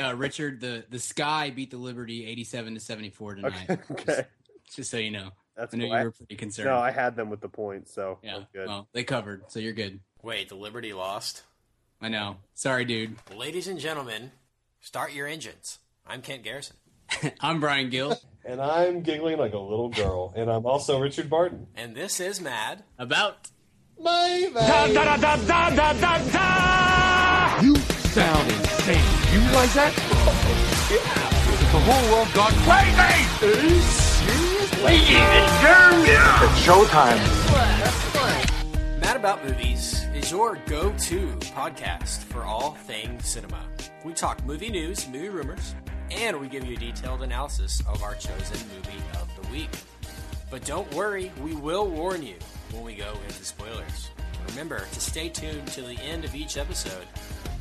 Uh, Richard, the the Sky beat the Liberty eighty-seven to seventy-four tonight. Okay. okay. Just, just so you know, That's I know cool. you were pretty concerned. No, I had them with the points, so yeah, good. well, they covered, so you're good. Wait, the Liberty lost. I know. Sorry, dude. Ladies and gentlemen, start your engines. I'm Kent Garrison, I'm Brian Gill. And I'm giggling like a little girl. And I'm also Richard Barton. and this is Mad. About My You sound insane. You realize that? yeah. The whole world gone crazy! It's showtime. Mad About Movies is your go to podcast for all things cinema. We talk movie news, movie rumors, and we give you a detailed analysis of our chosen movie of the week. But don't worry, we will warn you when we go into spoilers. Remember to stay tuned to the end of each episode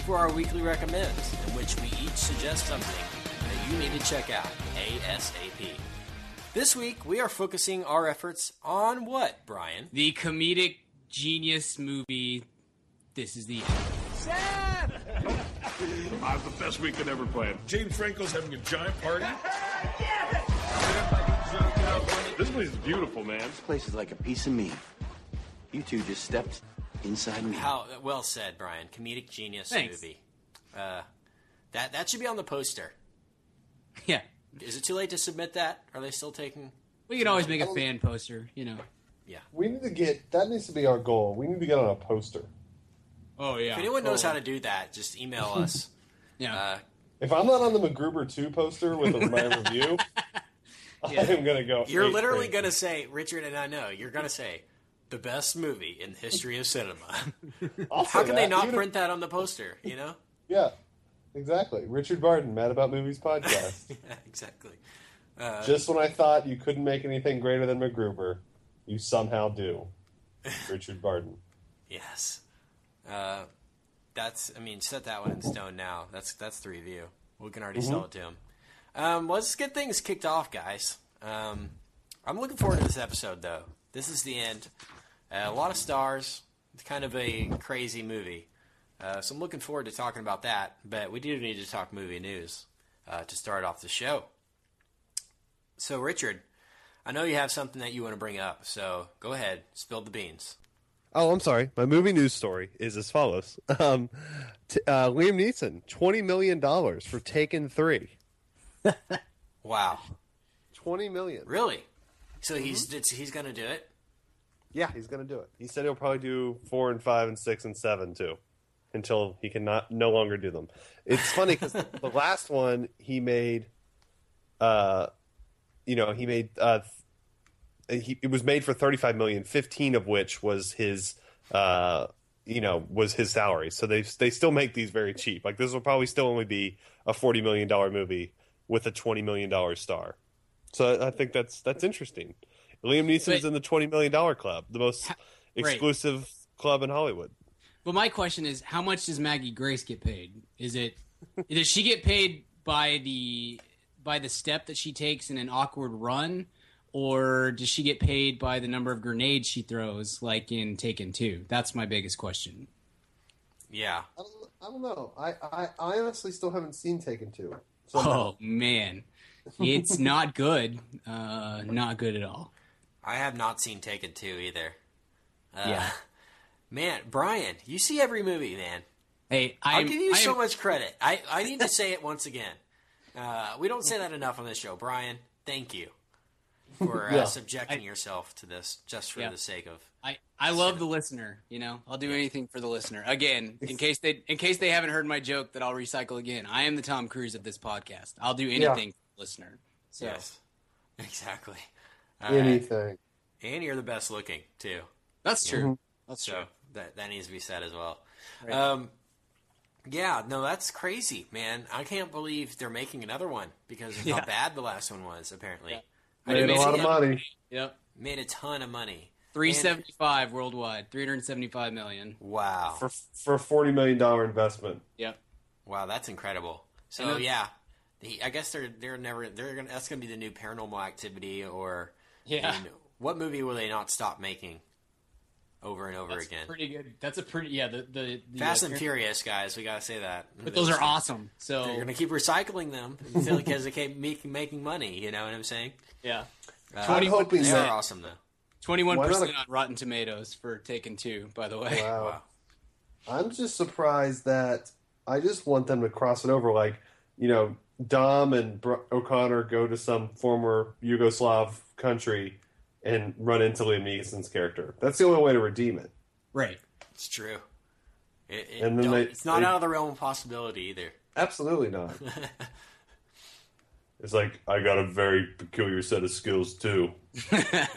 for our weekly recommends, in which we each suggest something that you need to check out ASAP. This week, we are focusing our efforts on what, Brian? the comedic genius movie. This is the end. Sam! I'm the best we could ever plan. James Franco's having a giant party. This place is beautiful, man. This place is like a piece of me. You two just stepped inside me. How well said, Brian. Comedic genius Thanks. movie. Uh, that that should be on the poster. Yeah, Is it too late to submit that? Are they still taking? we can always make a fan poster. You know. Yeah. We need to get that needs to be our goal. We need to get on a poster. Oh yeah. If anyone knows how to do that, just email us. Yeah. Uh, If I'm not on the MacGruber 2 poster with my review, I am going to go. you're literally crazy. going to say, Richard, and I know you're going to say, the best movie in the history of cinema. How say can they not Even if- print that on the poster? You know? Yeah, exactly. Richard Barton, Mad About Movies podcast. Yeah, exactly. Just when I thought you couldn't make anything greater than MacGruber, you somehow do. Richard Barton. Yes. Uh, that's. I mean, set that one in stone now. That's that's the review. We can already sell it to him. Um, let's get things kicked off, guys. Um, I'm looking forward to this episode, though. This is the end. Uh, a lot of stars. It's kind of a crazy movie. Uh, so I'm looking forward to talking about that. But we do need to talk movie news uh, to start off the show. So, Richard, I know you have something that you want to bring up. So go ahead, spill the beans. Oh, I'm sorry. My movie news story is as follows: um, t- uh, Liam Neeson, twenty million dollars for Taken Three. Wow. Twenty million. Really? So he's he's gonna do it? Yeah, he's gonna do it. He said he'll probably do four and five and six and seven too, until he can not no longer do them. It's funny because the last one he made, uh, you know, he made uh, he, it was made for thirty five million, fifteen of which was his, uh, you know, was his salary. So they they still make these very cheap. Like this will probably still only be a forty million dollar movie with a twenty million dollar star. So I think that's that's interesting. Liam Neeson But- in the twenty million dollar club, the most right. exclusive club in Hollywood. But my question is, how much does Maggie Grace get paid? Is it does she get paid by the by the step that she takes in an awkward run, or does she get paid by the number of grenades she throws, like in Taken Two? That's my biggest question. Yeah. I don't, I don't know. I, I, I honestly still haven't seen Taken Two. So Oh man, it's not good. Uh, not good at all. I have not seen Taken 2 either. Uh, Yeah. Man, Brian, you see every movie, man. Hey, I'll I'm, give you I so much credit. I, I need to say it once again. Uh, we don't say that enough on this show. Brian, thank you for uh, Yeah. subjecting yourself to this just for Yeah. the sake of. I, I love the listener. You know, I'll do anything for the listener. Again, in case they in case they haven't heard my joke that I'll recycle again. I am the Tom Cruise of this podcast. I'll do anything for the listener. So Yes. Exactly. All right. Anything. And you're the best looking, too. that's true. That's true. So that that needs to be said as well. Um, yeah, no, that's crazy, man. I can't believe they're making another one because of Yeah. how bad the last one was. Apparently, I Made didn't a see lot of it. money. Yep. Made a ton of money. Three seventy five worldwide. Three hundred seventy five million. Wow, For, for a $40 million investment. Yep. wow, that's incredible. So then- yeah, the, I guess they're they're never they're gonna that's gonna be the new Paranormal Activity or Yeah. I mean, what movie will they not stop making? over and over That's again. pretty good. That's a pretty yeah. The the, the Fast uh, and Furious, guys. We gotta say that. But those are awesome. So They're gonna keep recycling them until because they keep making making money. You know what I'm saying? yeah. Uh, I'm hoping they that are awesome though. Twenty-one percent not on Rotten Tomatoes for Taken Two. By the way, Wow. Wow. I'm just surprised that I just want them to cross it over. Like, you know, Dom and Br- O'Connor go to some former Yugoslav country and run into Liam Neeson's character. That's the only way to redeem it. right? It's true. It, it And then they- it's not they- out of the realm of possibility either. Absolutely not. it's like I got a very peculiar set of skills too.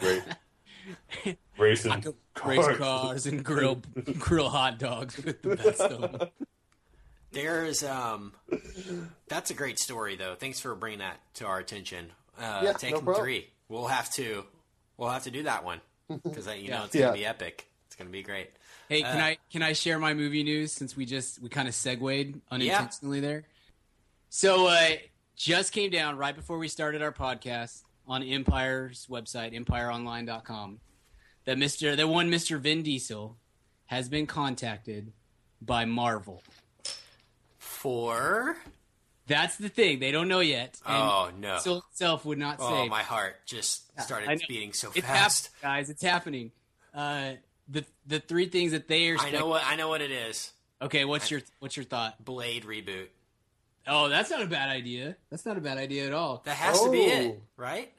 Great. Racing could race cars and grill grill hot dogs with the best of them. There's um, that's a great story though. Thanks for bringing that to our attention. Uh, Yeah, no Taken three. We'll have to, we'll have to do that one because you know it's gonna Yeah. be epic. It's gonna be great. Hey, can Uh, I can I share my movie news since we just we kind of segued unintentionally there? So uh just came down right before we started our podcast on Empire's website, empireonline.com, that Mr. that one Mr. Vin Diesel has been contacted by Marvel. For That's the thing. They don't know yet. And oh no, Diesel itself would not say oh my heart just started know. beating so it's fast. happening, guys. It's happening. Uh, the the three things that they are. I know what I know what it is. Okay, what's your what's your thought? Blade reboot. Oh, that's not a bad idea. That's not a bad idea at all. That has to be Oh. it, right?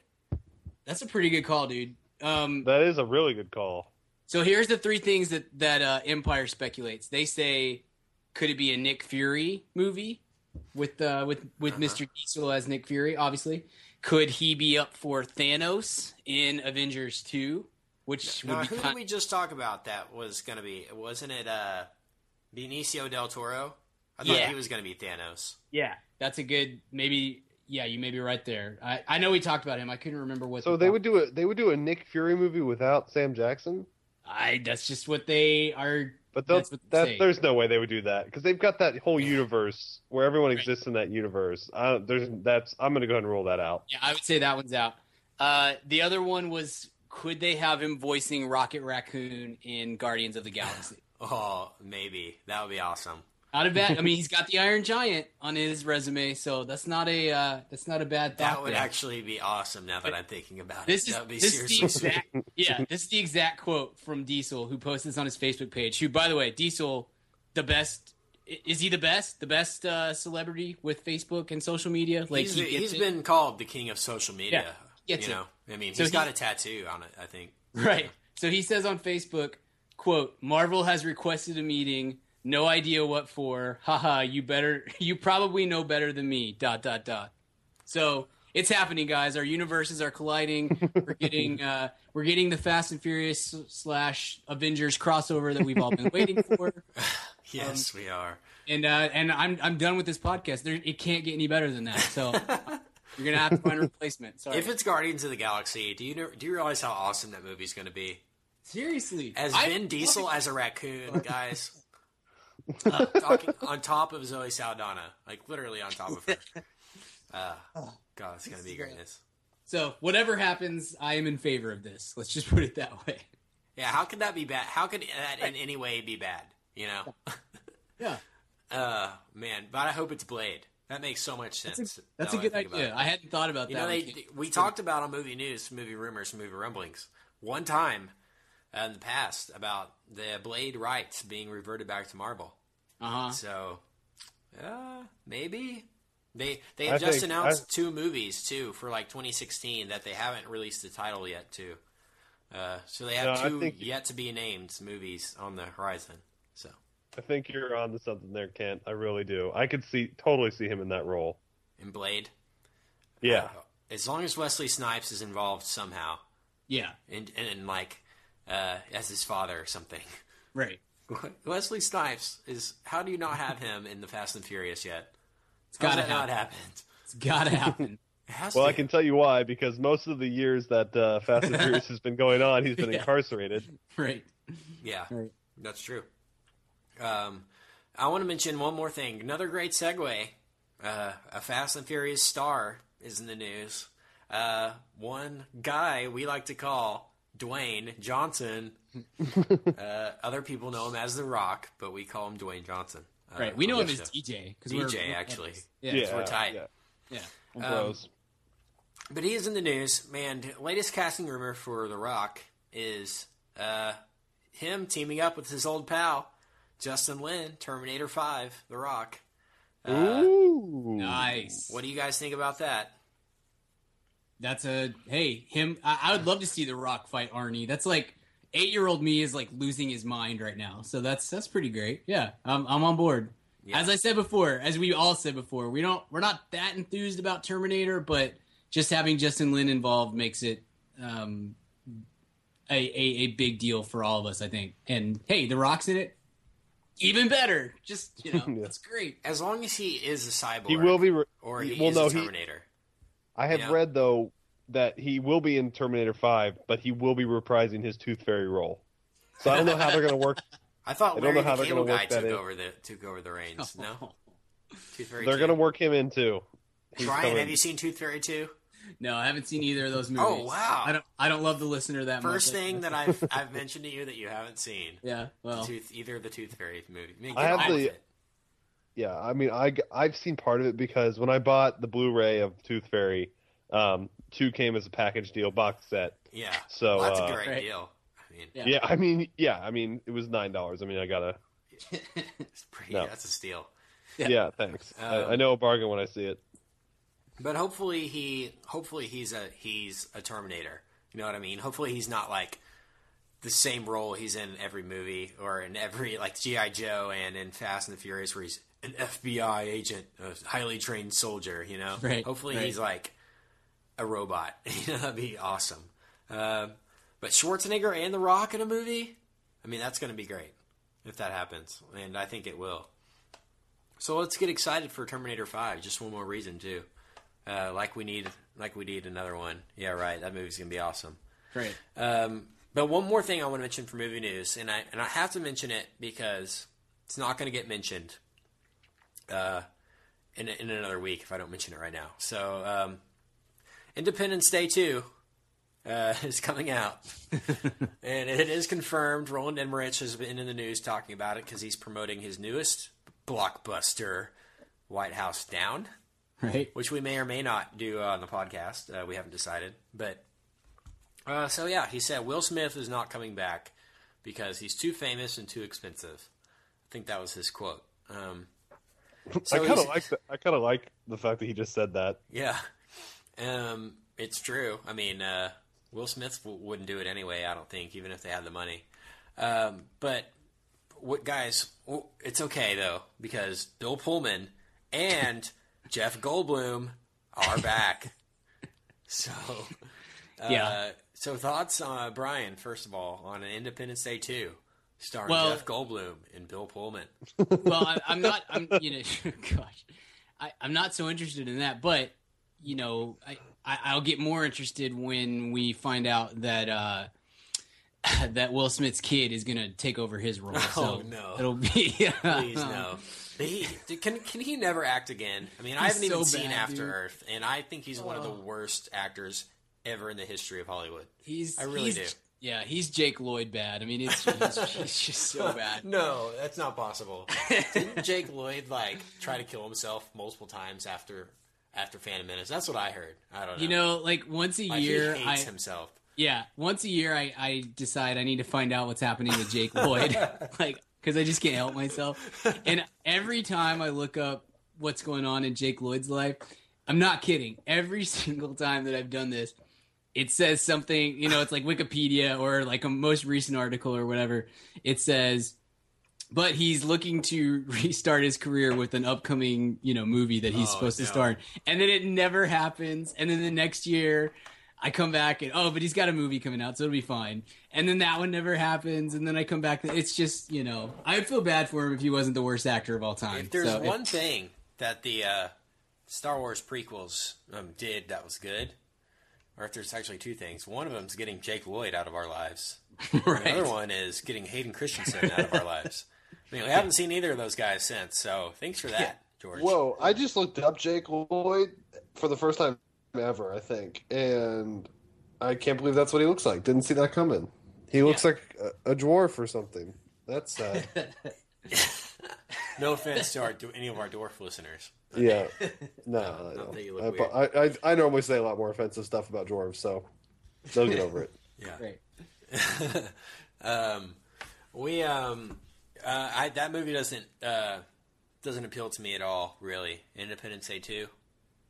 That's a pretty good call, dude. Um, That is a really good call. so here's the three things that that uh, Empire speculates. They say, could it be a Nick Fury movie with uh, with with Uh-huh. Mr. Diesel as Nick Fury? Obviously, could he be up for Thanos in Avengers Two? Which Now, would be who kind did we just talk about that was going to be? Wasn't it uh, Benicio del Toro? I thought Yeah. he was going to be Thanos. yeah, that's a good maybe. Yeah, you may be right there. I, I know we talked about him. I couldn't remember what. So the they would do a they would do a Nick Fury movie without Sam Jackson. I that's just what they are. But That's that's what they that, say. there's no way they would do that because they've got that whole universe where everyone exists in that universe. I, there's that's I'm going to go ahead and rule that out. Yeah, I would say that one's out. Uh, the other one was could they have him voicing Rocket Raccoon in Guardians of the Galaxy? Oh, maybe that would be awesome. Not a bad. I mean, he's got the Iron Giant on his resume, so that's not a uh, that's not a bad. That would there. actually be awesome. Now that I'm thinking about This it, is that would be this is the exact yeah. This is the exact quote from Diesel, who posted this on his Facebook page. Who, by the way, Diesel, the best. Is he the best? The best uh, celebrity with Facebook and social media? Like he's he he's been called the king of social media. Yeah, you it. know, I mean, So he's got a tattoo on it. I think. Right. So he says on Facebook, quote, Marvel has requested a meeting. No idea what for. Haha, you better you probably know better than me. Dot dot dot. So it's happening, guys. Our universes are colliding. We're getting uh we're getting the Fast and Furious slash Avengers crossover that we've all been waiting for. Yes, we are. And uh and I'm I'm done with this podcast. There it can't get any better than that. So you're gonna have to find a replacement. Sorry. If it's Guardians of the Galaxy, do you know, do you realize how awesome that movie's going to be? Seriously. As Vin Diesel as a raccoon, guys. Uh, talking on top of Zoe Saldana, like literally on top of her. Uh, God, it's gonna be greatness. So whatever happens, I am in favor of this. Let's just put it that way. Yeah, how could that be bad? How could that in any way be bad? You know, Yeah, uh, man. But I hope it's Blade. That makes so much sense. that's a, that's a good I idea. I hadn't thought about You that. know, they, we talked about on movie news, movie rumors, movie rumblings one time in the past about the Blade rights being reverted back to Marvel. uh-huh. So, uh, maybe they they I have just think- announced I- two movies too for like 2016 that they haven't released the title yet too. Uh, so they have No, two think- yet to be named movies on the horizon. So I think you're on to something there, Kent. I really do. I could see totally see him in that role. in Blade, Yeah, as long as Wesley Snipes is involved somehow, Yeah, and and like uh, as his father or something. right. Wesley Snipes is. How do you not have him in the Fast and Furious yet? It's How's gotta that not happen. It's gotta happen. Well, to. I can tell you why because most of the years that uh, Fast and Furious has been going on, he's been Yeah. incarcerated. right. Yeah, Right. that's true. Um, I want to mention one more thing. Another great segue. Uh, a Fast and Furious star is in the news. Uh, one guy we like to call Dwayne Johnson. uh, other people know him as The Rock, but we call him Dwayne Johnson. Uh, Right. We know him as the show. DJ because DJ, actually. Yeah. Yeah. we're tight. Yeah. yeah. Um. But he is in the news, man. Latest casting rumor for The Rock is uh, him teaming up with his old pal Justin Lin, Terminator Five, The Rock. Ooh. Nice. What do you guys think about that? That's a hey him. I, I would love to see the Rock fight Arnie. That's like eight year old me is like losing his mind right now. So that's that's pretty great. Yeah, I'm I'm on board. Yeah. As I said before, as we all said before, we don't we're not that enthused about Terminator, but just having Justin Lin involved makes it um, a, a a big deal for all of us, I think. And hey, the Rock's in it, even better. Just you know, Yeah. that's great. As long as he is a cyborg, He will be. Re- or he- he well, is no, a he- Terminator. I have Yeah. read though that he will be in Terminator Five, but he will be reprising his Tooth Fairy role. So I don't know how they're going to work. I thought I don't Larry know how the they're Cable gonna Guy work that took in. over the took over the reins. No, Tooth Fairy. They're going to work him in too. He's Brian, coming. have you seen Tooth Fairy two? No, I haven't seen either of those oh, movies. Oh, wow. I don't I don't love the listener that much. First thing that I've I've mentioned to you that you haven't seen. Yeah, well, Tooth, either of the Tooth Fairy movie. I, mean, I have the- it. Yeah, I mean, I I've seen part of it because when I bought the Blu-ray of Tooth Fairy, um, two came as a package deal box set. Yeah. So, well, that's uh, a great Right. deal. I mean, Yeah. Yeah, I mean, yeah, I mean, it was nine dollars. I mean, I gotta. it's pretty. No. That's a steal. Yeah, thanks. Um, I, I know a bargain when I see it. But hopefully he hopefully he's a he's a Terminator. You know what I mean? Hopefully he's not like the same role he's in every movie or in every like GI Joe and in Fast and the Furious where he's an FBI agent, a highly trained soldier. You know, Right, hopefully right. he's like a robot. You know, that'd be awesome. Um, but Schwarzenegger and The Rock in a movie, I mean, that's going to be great if that happens, and I think it will. So let's get excited for Terminator Five. Just one more reason too. Uh, like we need, like we need another one. Yeah, right. That movie's gonna be awesome. great. Um, but one more thing I want to mention for movie news, and I and I have to mention it because it's not going to get mentioned uh, in in another week if I don't mention it right now. So, um, Independence Day two uh, is coming out, and it is confirmed. Roland Emmerich has been in the news talking about it because he's promoting his newest blockbuster, White House Down Right. which we may or may not do on the podcast. Uh, we haven't decided, but uh, so yeah, he said Will Smith is not coming back because he's too famous and too expensive. I think that was his quote. Um, so I kind of like. The, I kind of like the fact that he just said that. yeah, um, it's true. I mean, uh, Will Smith w- wouldn't do it anyway. I don't think, even if they had the money. Um, but what guys? It's okay though because Bill Pullman and Jeff Goldblum are back. so, uh, Yeah. So thoughts, uh, Brian? First of all, on an Independence Day two, starring Well- Jeff Goldblum and Bill Pullman. well, I, I'm not. I'm you know, gosh, I, I'm not so interested in that. But you know, I, I I'll get more interested when we find out that uh, that Will Smith's kid is gonna take over his role. Oh, so no. it'll be Please no. He, can can he never act again? I mean, I haven't even so seen After dude. Earth, and I think he's one of the worst actors ever in the history of Hollywood. He's I really he's, do. Yeah, he's Jake Lloyd bad. I mean, it's he's, he's just so bad. No, that's not possible. Didn't Jake Lloyd like try to kill himself multiple times after after Phantom Menace? That's what I heard. I don't know. You know, like once a Like, year, he I hates himself. yeah, once a year, I I decide I need to find out what's happening with Jake Lloyd, like because I just can't help myself. And every time I look up what's going on in Jake Lloyd's life, I'm not kidding. Every single time that I've done this, it says something. You know, it's like Wikipedia or like a most recent article or whatever. It says. But he's looking to restart his career with an upcoming, you know, movie that he's Oh, supposed no. to star in. And then it never happens. And then the next year, I come back and oh, but he's got a movie coming out, so it'll be fine. And then that one never happens, and then I come back. It's just you know, I feel bad for him if he wasn't the worst actor of all time. If there's So, one thing that the uh, Star Wars prequels um, did that was good, or if there's actually two things, one of them is getting Jake Lloyd out of our lives. right. The other one is getting Hayden Christensen out of our lives. I mean, we haven't seen either of those guys since, so thanks for that, George. Whoa! I just looked up Jake Lloyd for the first time ever, I think, and I can't believe that's what he looks like. Didn't see that coming. He looks Yeah. like a, a dwarf or something. That's sad. No offense to our any of our dwarf listeners. yeah. No, not I, know. that you look I, I, I, I normally say a lot more offensive stuff about dwarves, so they'll get over it. Yeah. Right. um, we um, uh, I, that movie doesn't uh, doesn't appeal to me at all. Really, Independence Day two.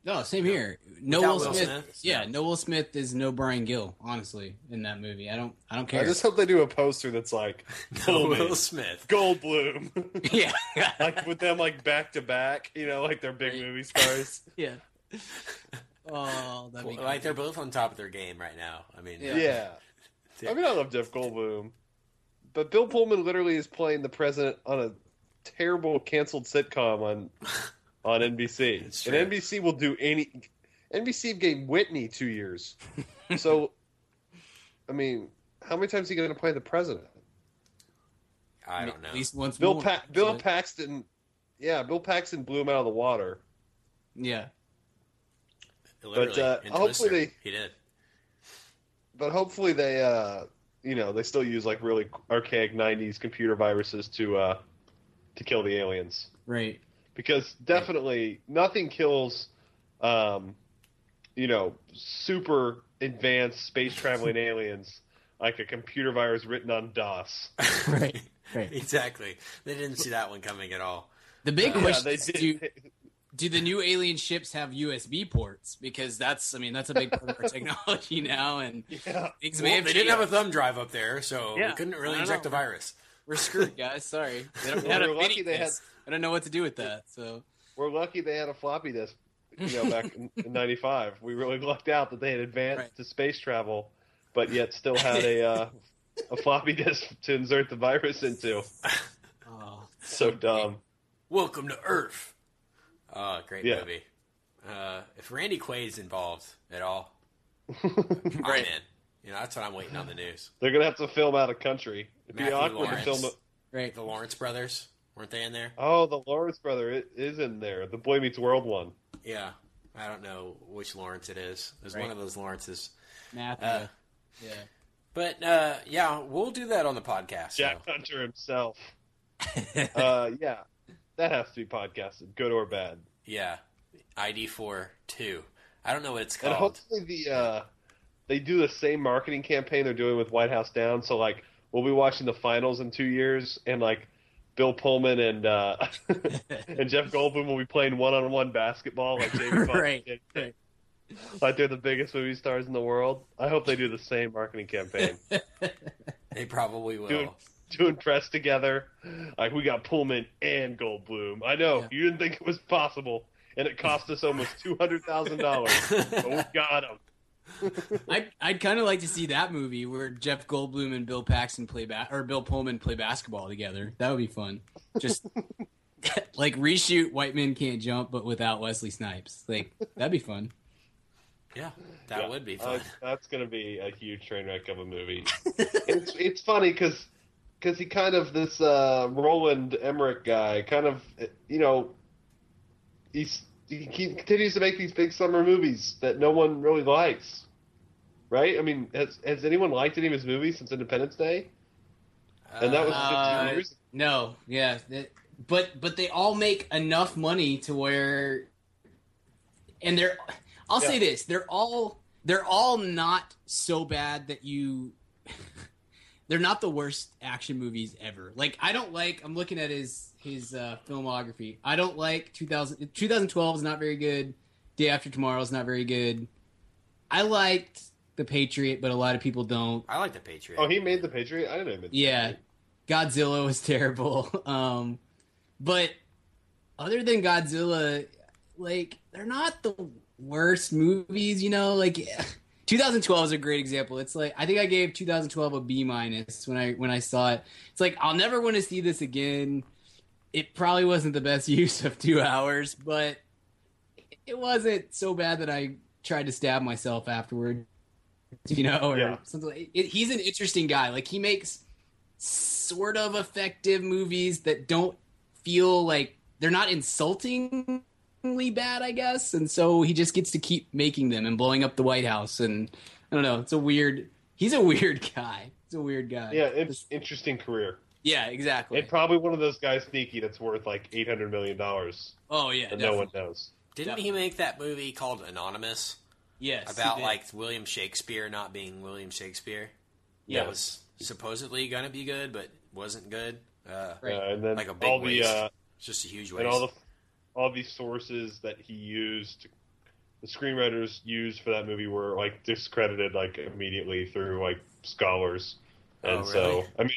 No, same here. No Will Will Smith. Smith? Yeah, no Will Smith is no Brian Gill. Honestly, in that movie, I don't. I don't care. I just hope they do a poster that's like Pullman, Will Smith. Goldblum, yeah, like with them like back to back. You know, like they're big movie stars. yeah. Oh, that'd Well, like they're both on top of their game right now. I mean, Yeah. Yeah. I mean, I love Jeff Goldblum, but Bill Pullman literally is playing the president on a terrible canceled sitcom on on NBC, and. NBC will do any. NBC gave Whitney two years, so I mean, how many times is he going to play the president? I don't know. At least once Bill more. pa- Bill actually. Paxton, yeah, Bill Paxton blew him out of the water. Yeah. Literally, uh, hopefully they- he did. but hopefully they uh you know they still use like really archaic 90s computer viruses to uh to kill the aliens Right. Because definitely nothing kills um you know super advanced space traveling aliens like a computer virus written on DOS. Right. Right. Exactly. They didn't see that one coming at all. The big Yeah, question they is, do, do the new alien ships have USB ports? Because that's, I mean, that's a big part of our technology now, and Yeah. things may have they didn't have a thumb drive up there, so Yeah, we couldn't really inject know. the virus. We're screwed, guys. Sorry. They don't Well, have we're lucky they had- disc. I don't know what to do with that. So We're lucky they had a floppy disk, you know, back in, in '95. We really lucked out that they had advanced Right. to space travel, but yet still had a uh, a floppy disk to insert the virus into. oh, So dumb. Welcome to Earth. Oh, great Yeah. movie. Uh, if Randy Quaid's involved at all, Right. I'm in. You know, that's what I'm waiting on the news. They're gonna have to film out of country. It'd be Matthew awkward Lawrence. to film. It. right. The Lawrence brothers weren't they in there? Oh, the Lawrence brother it is in there. The Boy Meets World one. Yeah, I don't know which Lawrence it is. There's Right. one of those Lawrences. Matthew. Uh, yeah. But uh, yeah, we'll do that on the podcast. so. Jack Hunter himself. uh, yeah, that has to be podcasted, good or bad. Yeah, ID four two. I don't know what it's And called. hopefully the uh, they do the same marketing campaign they're doing with White House Down. So like we'll be watching the finals in two years, and like Bill Pullman and uh, and Jeff Goldblum will be playing one on one basketball like Jamie Foxx Right, did. right. Like they're the biggest movie stars in the world. I hope they do the same marketing campaign. They probably will. doing doing press together. Like we got Pullman and Goldblum. I know Yeah. you didn't think it was possible, and it cost us almost two hundred thousand dollars, but we got him. I'd, I'd kind of like to see that movie where Jeff Goldblum and Bill Paxton play ba- or Bill Pullman play basketball together. That would be fun. Just like reshoot White Men Can't Jump, but without Wesley Snipes. Like that'd be fun. Yeah, that Yeah. would be Uh, fun. that's going to be a huge train wreck of a movie. it's it's funny because he kind of this uh, Roland Emmerich guy kind of you know he's he continues to make these big summer movies that no one really likes. Right? I mean, has has anyone liked any of his movies since Independence Day? And that was 15 Uh, years No, yeah, but but they all make enough money to where, and they're. I'll say this: they're all they're all not so bad that you. they're not the worst action movies ever. Like I don't like. I'm looking at his his uh, filmography. I don't like 2000. 2012 is not very good. Day After Tomorrow is not very good. I liked The Patriot, but a lot of people don't. I like the Patriot. Oh, he made the Patriot. I didn't know he made the Yeah, Godzilla was terrible. Um, but other than Godzilla, like they're not the worst movies. You know, like 2012 is a great example. It's like I think I gave 2012 a B minus when I when I saw it. It's like I'll never want to see this again. It probably wasn't the best use of two hours, but it wasn't so bad that I tried to stab myself afterward. You know, or Yeah. Like, it, he's an interesting guy. Like he makes sort of effective movies that don't feel like they're not insultingly bad, I guess. And so he just gets to keep making them and blowing up the White House. And I don't know. It's a weird. He's a weird guy. It's a weird guy. Yeah, it's interesting career. Yeah, exactly. And probably one of those guys sneaky that's worth like eight hundred million dollars oh yeah, that no one knows. Didn't he make that movie called Anonymous Yes, about like William Shakespeare not being William Shakespeare? Yeah. That was supposedly gonna be good, but wasn't good. Uh, Right. Uh, and then Like a big all the waste. uh, it's just a huge waste. and all the all these sources that he used, the screenwriters used for that movie were like discredited like immediately through like scholars, and Oh, so? I mean,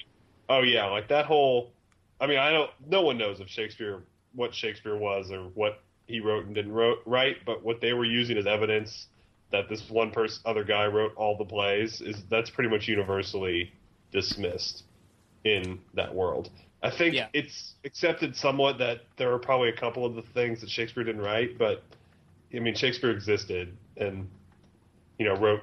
oh yeah, like that whole. I mean, I don't. No one knows if Shakespeare what Shakespeare was or what he wrote and didn't wrote, write, but what they were using as evidence that this one person, other guy, wrote all the plays is that's pretty much universally dismissed in that world. I think Yeah. it's accepted somewhat that there are probably a couple of the things that Shakespeare didn't write, but I mean Shakespeare existed and you know wrote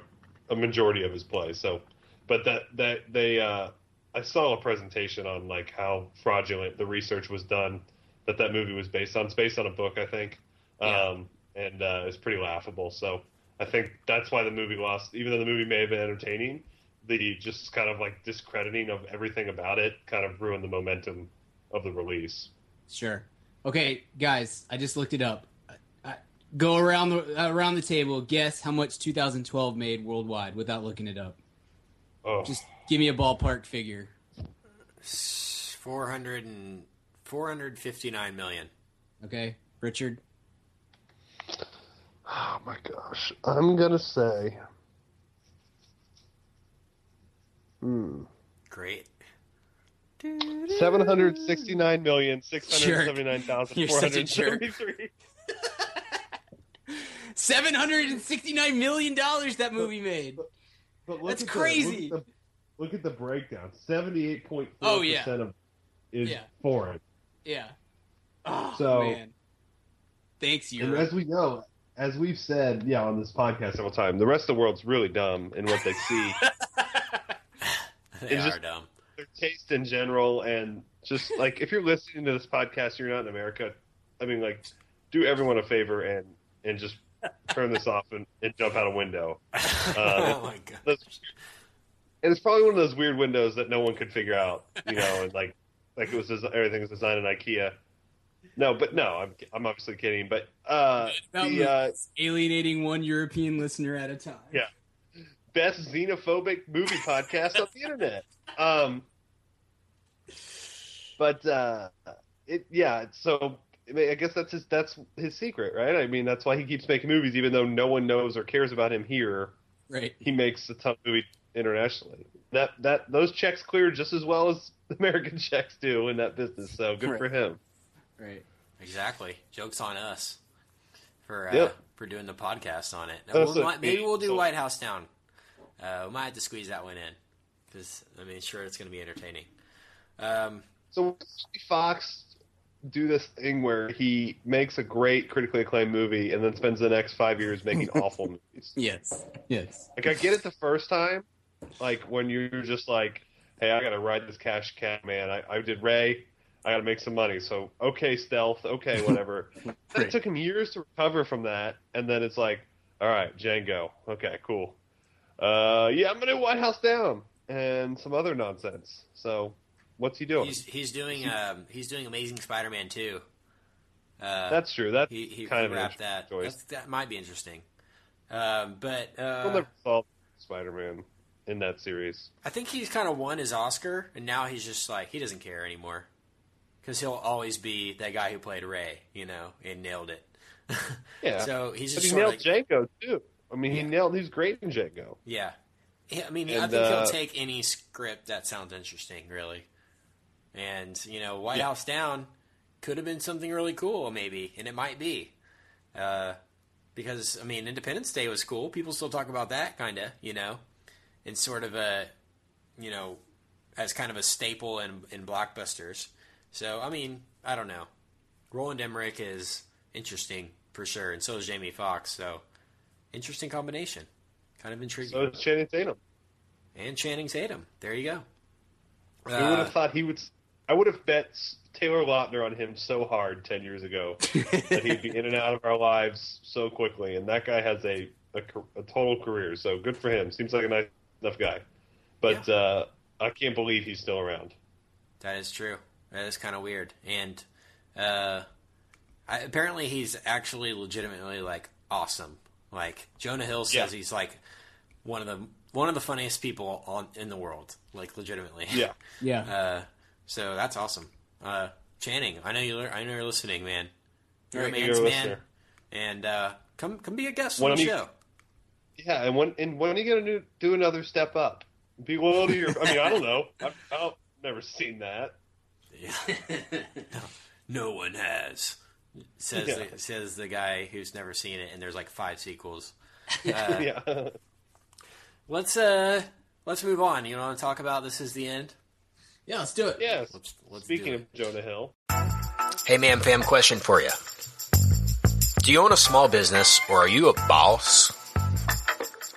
a majority of his plays. So, but that that they uh, I saw a presentation on like how fraudulent the research was done that that movie was based on. It's based on a book, I think, Yeah. um, and uh, it's pretty laughable. So I think that's why the movie lost, even though the movie may have been entertaining. The just kind of like discrediting of everything about it kind of ruined the momentum of the release. Sure. Okay, guys, I just looked it up. I, I, go around the around the table. Guess how much 2012 made worldwide without looking it up. Oh, Just give me a ballpark figure. 400 and 459 million. Okay, Richard. oh my gosh, I'm gonna say, hmm, Great. seven hundred sixty-nine million six hundred seventy-nine thousand You're four such a hundred seventy-three. Seven hundred and sixty-nine million dollars that movie made. But That's at the- crazy. the, look at the breakdown. Seventy-eight point Oh, four yeah. percent of is Yeah. foreign. Yeah. Oh So- man. Thanks, you. And as we know, as we've said, yeah, on this podcast several times, the rest of the world's really dumb in what they see, They It's are just- dumb. their taste in general, and just like if you're listening to this podcast, you're not in America. I mean, like, do everyone a favor and and just turn this off and, and jump out a window. Uh, oh my god. That's- and it's probably one of those weird windows that no one could figure out, you know, and like like it was des- everything was designed in IKEA. No, but no, I'm I'm obviously kidding. But uh, the uh, alienating one European listener at a time. Yeah. best xenophobic movie podcast on the internet. Um, but uh, it yeah, so I, mean, I guess that's his that's his secret, right? I mean, that's why he keeps making movies, even though no one knows or cares about him here. Right. He makes a ton of movies internationally. That that those checks clear just as well as American checks do in that business. So good Right. for him. Right. Exactly. Jokes on us for uh, Yep. for doing the podcast on it. We'll so- might- maybe we'll do so- White House Down. Uh, we might have to squeeze that one in because I mean, sure, it's going to be entertaining. Um, So Foxx do this thing where he makes a great critically acclaimed movie and then spends the next five years making awful movies. Yes. Yes. Like I get it the first time, like when you're just like, "Hey, I got to ride this cash cow, man. I, I did Ray. I got to make some money. So okay, stealth. Okay, whatever." It took him years to recover from that, and then it's like, "All right, Django. Okay, cool. Uh, yeah, I'm gonna do White House Down and some other nonsense." So, what's he doing? he's he's doing um, he's doing Amazing Spider-Man too. Uh, That's true. That's he, he, kind he of wrapped that. choice. That's, that might be interesting. Um, but uh, We'll never solve Spider-Man in that series. I think he's kind of won his Oscar, and now he's just like he doesn't care anymore because he'll always be that guy who played Ray, you know, and nailed it. Yeah. So he's just But he nailed of Django too. I mean, he nailed. He's great in Django. yeah. Yeah, I mean, I think uh, he'll take any script that sounds interesting, really. And you know, White Yeah. House Down could have been something really cool, maybe, and it might be. Uh, because I mean, Independence Day was cool. People still talk about that, kind of, you know, and sort of a, you know, as kind of a staple in in blockbusters. So I mean, I don't know. Roland Emmerich is interesting for sure, and so is Jamie Foxx. So interesting combination, kind of intriguing. So is Channing Tatum. and Channing Tatum. There you go. Who would Uh, have thought he would? I would have bet Taylor Lautner on him so hard ten years ago that he'd be in and out of our lives so quickly. And that guy has a a, a total career. So good for him. Seems like a nice enough guy. But uh, I can't believe he's still around. That is true. That is kind of weird. And uh, I, apparently, he's actually legitimately like awesome. Like Jonah Hill says, Yeah. he's like one of the one of the funniest people on in the world. Like legitimately. Yeah. Yeah. Uh, so that's awesome. Uh, Channing, I know you. I know you're listening, man. You're a man's you're a man, listener. and uh, come come be a guest Why on the don't you- show. Yeah, and when and when are you gonna do, do another step up? Be loyal to your. I mean, I don't know. I've, I've never seen that. No one has. Says Yeah. the, says the guy who's never seen it, and there's like five sequels. yeah. Let's uh let's move on. You want to talk about this is the end? yeah, let's do it. Yeah. Let's, let's Speaking do of Jonah Hill, Hey, man, fam, question for you. Do you own a small business or are you a boss?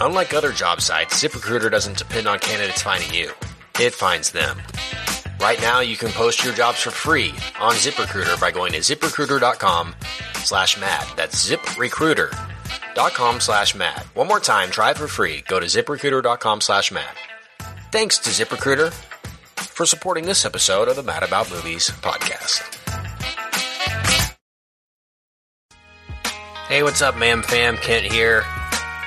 Unlike other job sites, ZipRecruiter doesn't depend on candidates finding you. It finds them. Right now, you can post your jobs for free on ZipRecruiter by going to ziprecruiter.com slash mad. That's ziprecruiter.com slash mad. One more time, try it for free. Go to ziprecruiter.com slash mad. Thanks to ZipRecruiter for supporting this episode of the Mad About Movies podcast. Hey, what's up, ma'am fam? Kent here.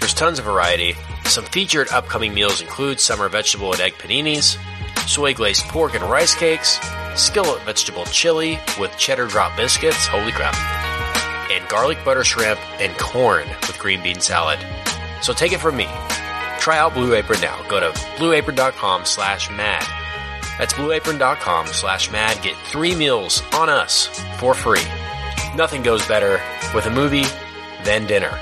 There's tons of variety. Some featured upcoming meals include summer vegetable and egg paninis, soy glazed pork and rice cakes, skillet vegetable chili with cheddar drop biscuits, holy crap, and garlic butter shrimp and corn with green bean salad. So take it from me. Try out Blue Apron now. Go to blueapron.com slash mad. That's blueapron.com slash mad. Get three meals on us for free. Nothing goes better with a movie than dinner.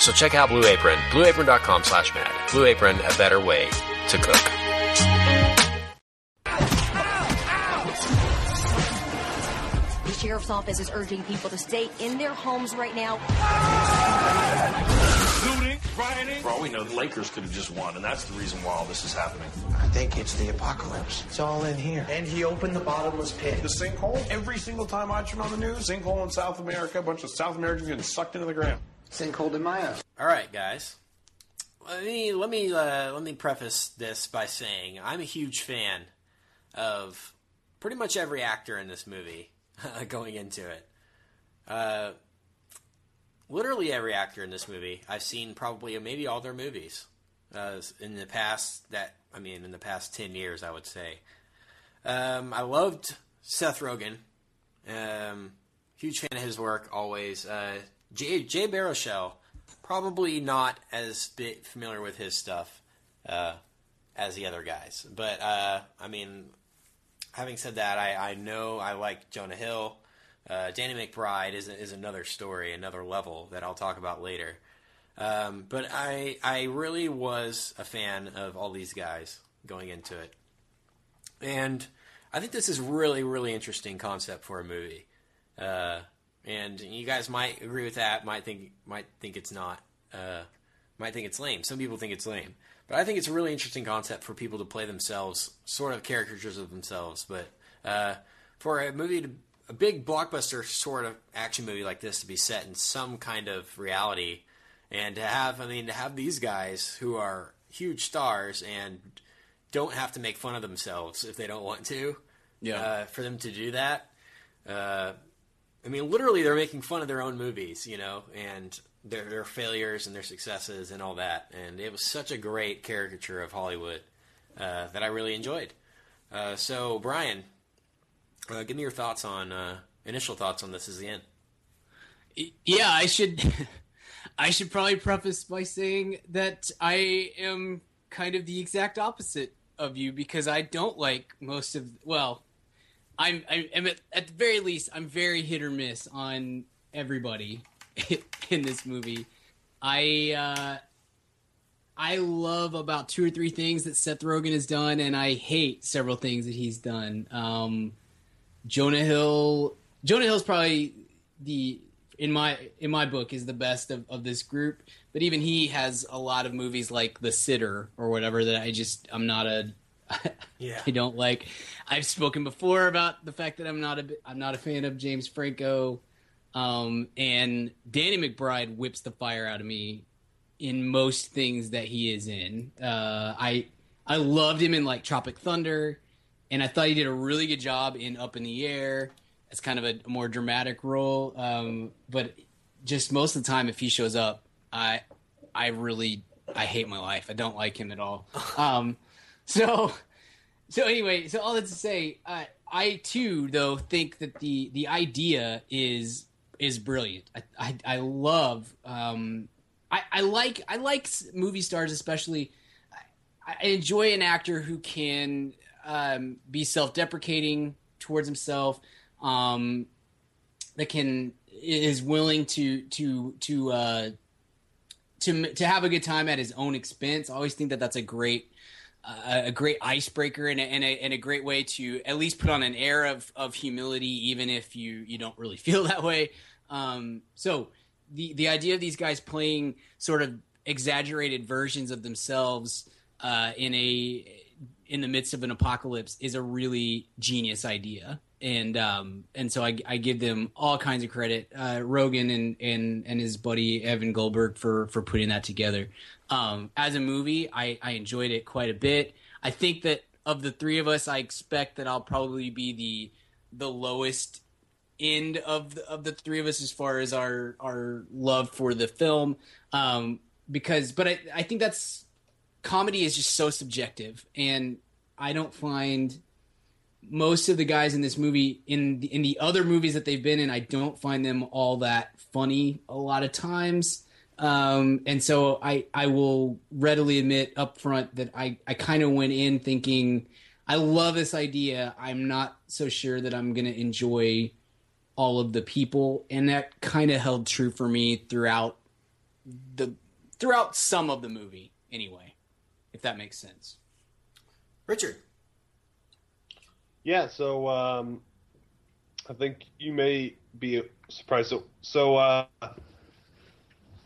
So check out Blue Apron, blueapron.com slash mad. Blue Apron, a better way to cook. The sheriff's office is urging people to stay in their homes right now. Looting, rioting. For all we know, the Lakers could have just won, and that's the reason why all this is happening. I think it's the apocalypse. It's all in here. And he opened the bottomless pit. The sinkhole. Every single time I turn on the news, sinkhole in South America. A bunch of South Americans getting sucked into the ground. Sinkhole in house. All right, guys. Let me let me uh, let me preface this by saying I'm a huge fan of pretty much every actor in this movie going into it. Uh, literally every actor in this movie I've seen probably maybe all their movies uh, in the past. That I mean, in the past ten years, I would say. Um, I loved Seth Rogen. Um, huge fan of his work always. Uh, Jay, Jay Baruchel, probably not as familiar with his stuff uh, as the other guys. But, uh, I mean, having said that, I, I know I like Jonah Hill. Uh, Danny McBride is, is another story, another level that I'll talk about later. Um, but I, I really was a fan of all these guys going into it. And I think this is really, really interesting concept for a movie. Uh, and you guys might agree with that. Might think might think it's not. Uh, might think it's lame. Some people think it's lame, but I think it's a really interesting concept for people to play themselves, sort of caricatures of themselves. But uh, for a movie, to, a big blockbuster sort of action movie like this to be set in some kind of reality, and to have, I mean, to have these guys who are huge stars and don't have to make fun of themselves if they don't want to. Yeah. Uh, for them to do that. Uh, I mean, literally, they're making fun of their own movies, you know, and their, their failures and their successes and all that. And it was such a great caricature of Hollywood. uh, that I really enjoyed. Uh, so, Brian, uh, give me your thoughts on uh, initial thoughts on this Is the end. Yeah, I should. I should probably preface by saying that I am kind of the exact opposite of you because I don't like most of. Well, I'm. I'm at, at the very least, I'm very hit or miss on everybody in this movie. I. Uh, I love about two or three things that Seth Rogen has done, and I hate several things that he's done. Um, Jonah Hill. Jonah Hill's probably the in my in my book is the best of, of this group. But even he has a lot of movies like The Sitter or whatever that I just I'm not a yeah. I don't like. I've spoken before about the fact that I'm not a I'm not a fan of James Franco, um, and Danny McBride whips the fire out of me in most things that he is in. Uh, I I loved him in like Tropic Thunder, and I thought he did a really good job in Up in the Air. It's kind of a more dramatic role, um, but just most of the time, if he shows up, I I really I hate my life. I don't like him at all. Um, so so anyway, so all that to say, uh, I too though think that the the idea is is brilliant. I I, I love um, I, I like I like movie stars especially. I, I enjoy an actor who can um, be self deprecating towards himself. Um, that can is willing to to to uh, to to have a good time at his own expense. I always think that that's a great a great icebreaker and a, and, and a great way to at least put on an air of, of humility, even if you, you don't really feel that way. Um, so the, the idea of these guys playing sort of exaggerated versions of themselves uh, in a in the midst of an apocalypse is a really genius idea. And um, and so I, I give them all kinds of credit, uh, Rogen and, and and his buddy Evan Goldberg for for putting that together. Um, as a movie, I, I enjoyed it quite a bit. I think that of the three of us, I expect that I'll probably be the the lowest end of the, of the three of us as far as our our love for the film. Um, because, but I I think that's comedy is just so subjective, and I don't find most of the guys in this movie in the, in the other movies that they've been in, I don't find them all that funny a lot of times. Um, and so I, I will readily admit up front that I, I kind of went in thinking, I love this idea. I'm not so sure that I'm to enjoy all of the people. And that kind of held true for me throughout the, throughout some of the movie anyway, if that makes sense. Richard. Yeah, so um, I think you may be surprised. So, so uh,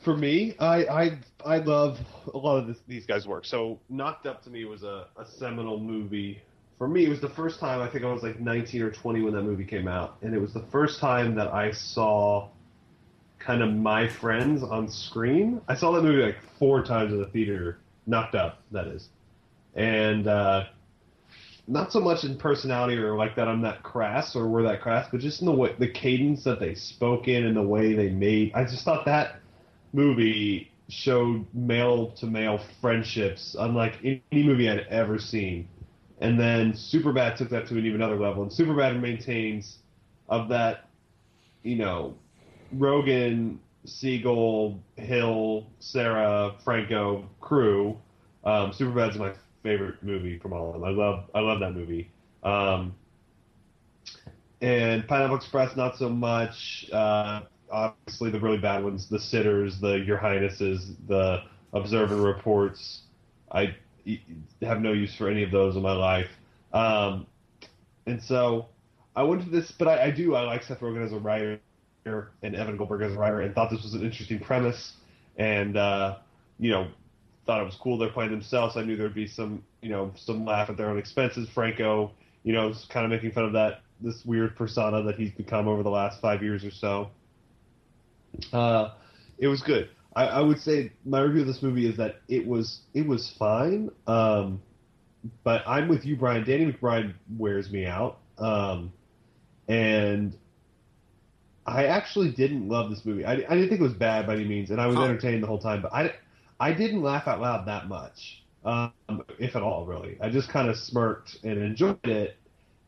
for me, I, I I love a lot of this, these guys' work. So, Knocked Up to me was a, a seminal movie. For me, it was the first time I think I was like 19 or 20 when that movie came out, and it was the first time that I saw kind of my friends on screen. I saw that movie like four times in the theater. Knocked Up, that is, and. Uh, not so much in personality or like that I'm that crass or we're that crass, but just in the way the cadence that they spoke in and the way they made. I just thought that movie showed male to male friendships unlike any movie I'd ever seen. And then Superbad took that to an even other level. And Superbad maintains of that, you know, Rogen, Segel, Hill, Cera, Franco crew. Um, Superbad's my favorite movie from all of them. I love I love that movie. Um, and Pineapple Express, not so much. Uh, obviously, the really bad ones, the Sitters, the Your Highnesses, the Observe and Reports. I have no use for any of those in my life. Um, and so I went to this, but I, I do. I like Seth Rogen as a writer and Evan Goldberg as a writer, and thought this was an interesting premise. And uh, you know, thought it was cool they're playing themselves. I knew there'd be some, you know, some laugh at their own expenses. Franco, you know, was kind of making fun of that this weird persona that he's become over the last five years or so. Uh, it was good. I, I would say my review of this movie is that it was it was fine. Um, but I'm with you, Brian. Danny McBride wears me out. Um, and I actually didn't love this movie. I, I didn't think it was bad by any means, and I was entertained the whole time. But I I didn't laugh out loud that much. um, if at all, really. I just kind of smirked and enjoyed it.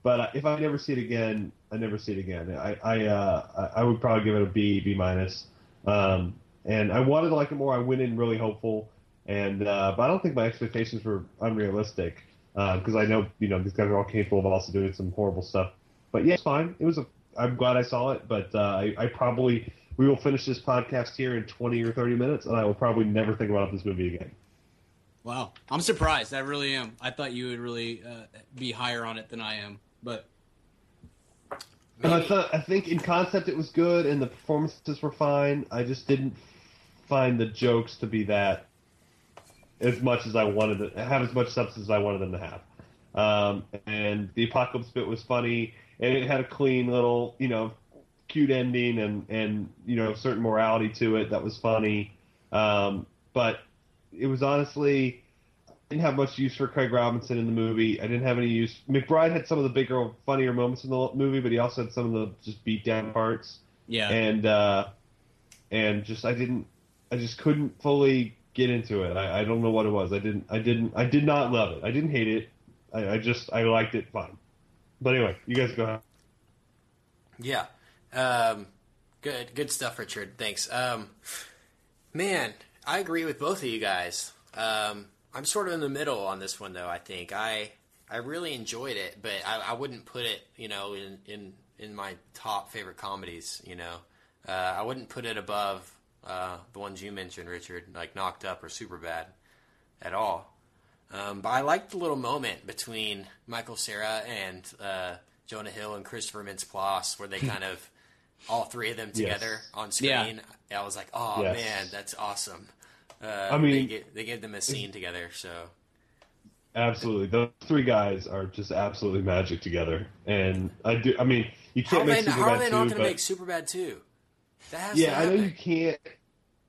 But uh, if I never see it again, I never see it again. I I, uh, I would probably give it a B, B minus. Um, and I wanted to like it more. I went in really hopeful, and uh, but I don't think my expectations were unrealistic because I know you know these guys are all capable of also doing some horrible stuff. But yeah, it's fine. It was a. I'm glad I saw it, but uh, I, I probably we will finish this podcast here in 20 or 30 minutes, and I will probably never think about this movie again. Wow, I'm surprised. I really am. I thought you would really uh, be higher on it than I am, but And I thought I think in concept it was good, and the performances were fine. I just didn't find the jokes to be that as much as I wanted to have as much substance as I wanted them to have. Um, and the apocalypse bit was funny, and it had a clean little, you know, cute ending, and and you know, certain morality to it that was funny. Um, but it was honestly I didn't have much use for Craig Robinson in the movie. I didn't have any use. McBride had some of the bigger, funnier moments in the movie, but he also had some of the just beat down parts. yeah. And uh, and just I didn't, I just couldn't fully get into it. I, I don't know what it was. I didn't, I didn't, I did not love it. I didn't hate it. I, I just I liked it fine. But anyway, you guys go ahead. Yeah. Um, good, good stuff, Richard. Thanks. Um, man, I agree with both of you guys. Um, I'm sort of in the middle on this one, though. I think I I really enjoyed it, but I, I wouldn't put it, you know, in in in my top favorite comedies. You know, uh, I wouldn't put it above uh, the ones you mentioned, Richard, like Knocked Up or Super Bad, at all. Um, but I liked the little moment between Michael Cera and uh, Jonah Hill and Christopher Mintz-Plasse, where they kind of all three of them Yes. together on screen. I was like, oh Yes. man, that's awesome. Uh, I mean- they gave, they gave them a scene together, so Absolutely, those three guys are just absolutely magic together. And I do. I mean, you can't are, make they, how are they not going to but make Superbad two? That has yeah, to I know you can't.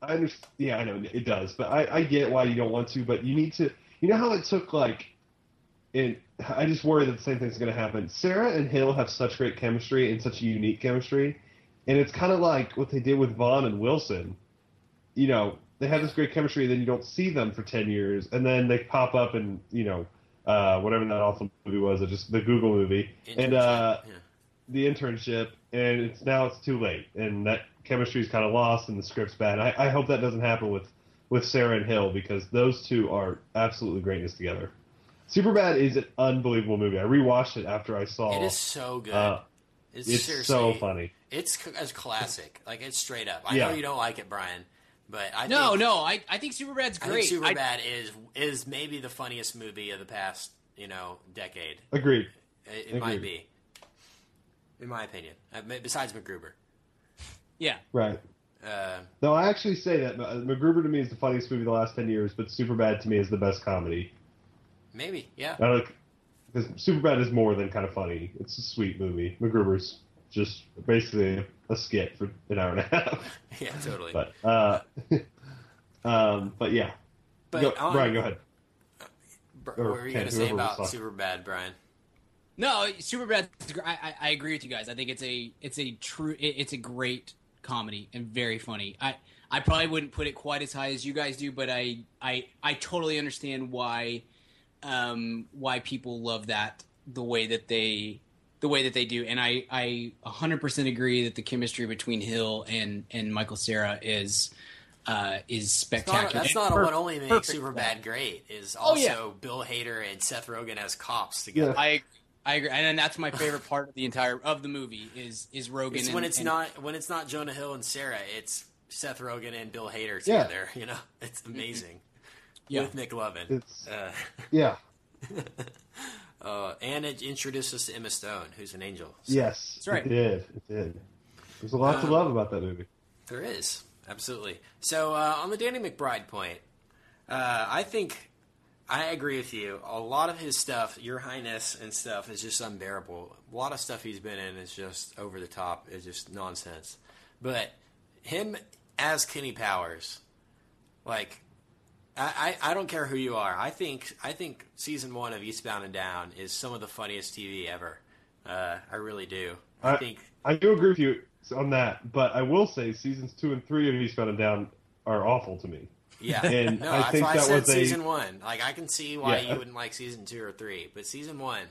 I understand. Yeah, I know it does, but I, I get why you don't want to. But you need to. You know how it took like, and I just worry that the same thing's going to happen. Cera and Hill have such great chemistry and such a unique chemistry, and it's kind of like what they did with Vaughn and Wilson. You know, they have this great chemistry, and then you don't see them for ten years, and then they pop up and you know, uh, whatever that awful movie was, just the Google movie, and uh, Yeah. the internship, and it's now it's too late, and that chemistry is kind of lost, and the script's bad. I, I hope that doesn't happen with with Cera and Hill because those two are absolutely greatness together. Superbad is an unbelievable movie. I rewatched it after I saw. It is so good. Uh, it's it's so funny. It's as classic. Like it's straight up. I Yeah. know you don't like it, Brian, but I no, think, no. I, I think Superbad's I great. think I- Superbad is is maybe the funniest movie of the past you know decade. Agreed. It, it might be, in my opinion. Uh, Besides MacGruber. yeah. Right. Uh, No, I actually say that uh, MacGruber to me is the funniest movie of the last ten years, but Superbad to me is the best comedy. maybe, yeah. I like because Superbad is more than kind of funny. It's a sweet movie. MacGruber's just basically a skit for an hour and a half. Yeah, totally. But uh, um, but yeah. But go, on- Brian, go ahead. Br- what were you going to say about was talking. Superbad, Brian? No, Superbad. I, I, I agree with you guys. I think it's a it's a true it, it's a great comedy and very funny. I I probably wouldn't put it quite as high as you guys do, but I I I totally understand why um why people love that the way that they the way that they do, and I I 100% agree that the chemistry between Hill and and Michael Cera is uh is It's spectacular. not, that's not per- what only makes perfect. Superbad great. Is Oh, also yeah. Bill Hader and Seth Rogen as cops together. I I agree, and then that's my favorite part of the entire of the movie is is Rogen. It's and, when it's and- not when it's not Jonah Hill and Cera. It's Seth Rogen and Bill Hader Yeah. together. You know, it's amazing. Yeah. With McLovin. It's- Uh, Yeah. uh, and it introduced us to Emma Stone, who's an angel. So Yes. That's right. It did. It did. There's a lot to Um, love about that movie. There is absolutely. So uh, on the Danny McBride point, uh, I think I agree with you. A lot of his stuff, Your Highness and stuff, is just unbearable. A lot of stuff he's been in is just over the top. It's just nonsense. But him as Kenny Powers, like. I, I I don't care who you are. I think I think season one of Eastbound and Down is some of the funniest TV ever. Uh, I really do. I, I, think I do agree with you on that, but I will say seasons two and three of Eastbound and Down are awful to me. Yeah, And no, I that's think why I that said was a- season one. Like I can see why Yeah. you wouldn't like season two or three, but season one,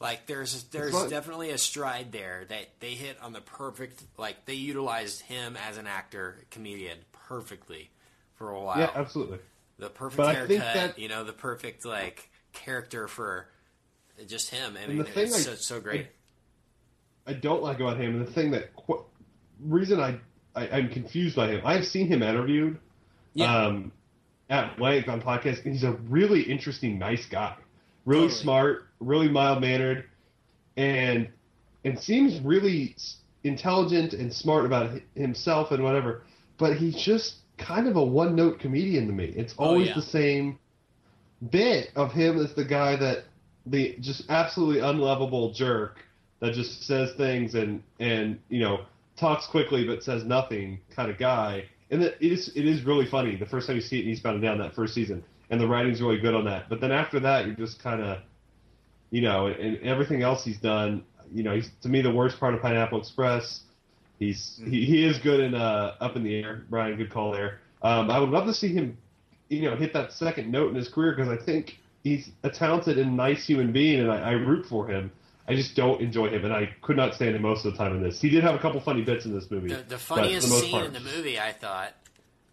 like there's there's definitely a stride there that they hit on the perfect. Like they utilized him as an actor, comedian, perfectly for a while. Yeah, absolutely. The perfect But haircut, that- you know, the perfect like character for just him. I mean, the thing it's I- so, so great. I don't like about him, and the thing that qu- reason I, I I'm confused by him. I've seen him interviewed, Yeah. um, at length on podcasts. And he's a really interesting, nice guy, really Totally. smart, really mild mannered, and and seems really intelligent and smart about himself and whatever. But he just kind of a one note comedian to me. It's Oh, always yeah. the same bit of him as the guy that the just absolutely unlovable jerk that just says things and and you know talks quickly but says nothing kind of guy. And it is it is really funny the first time you see it in Eastbound and Down that first season, and the writing's really good on that. But then after that, you're just kind of, you know, and everything else he's done. You know, he's to me the worst part of Pineapple Express. He's he, he is good in uh, Up in the Air. Brian, good call there. Um, I would love to see him, you know, hit that second note in his career because I think he's a talented and nice human being, and I, I root for him. I just don't enjoy him, and I could not stand him most of the time in this. He did have a couple funny bits in this movie. The, the funniest the scene part- in the movie, I thought,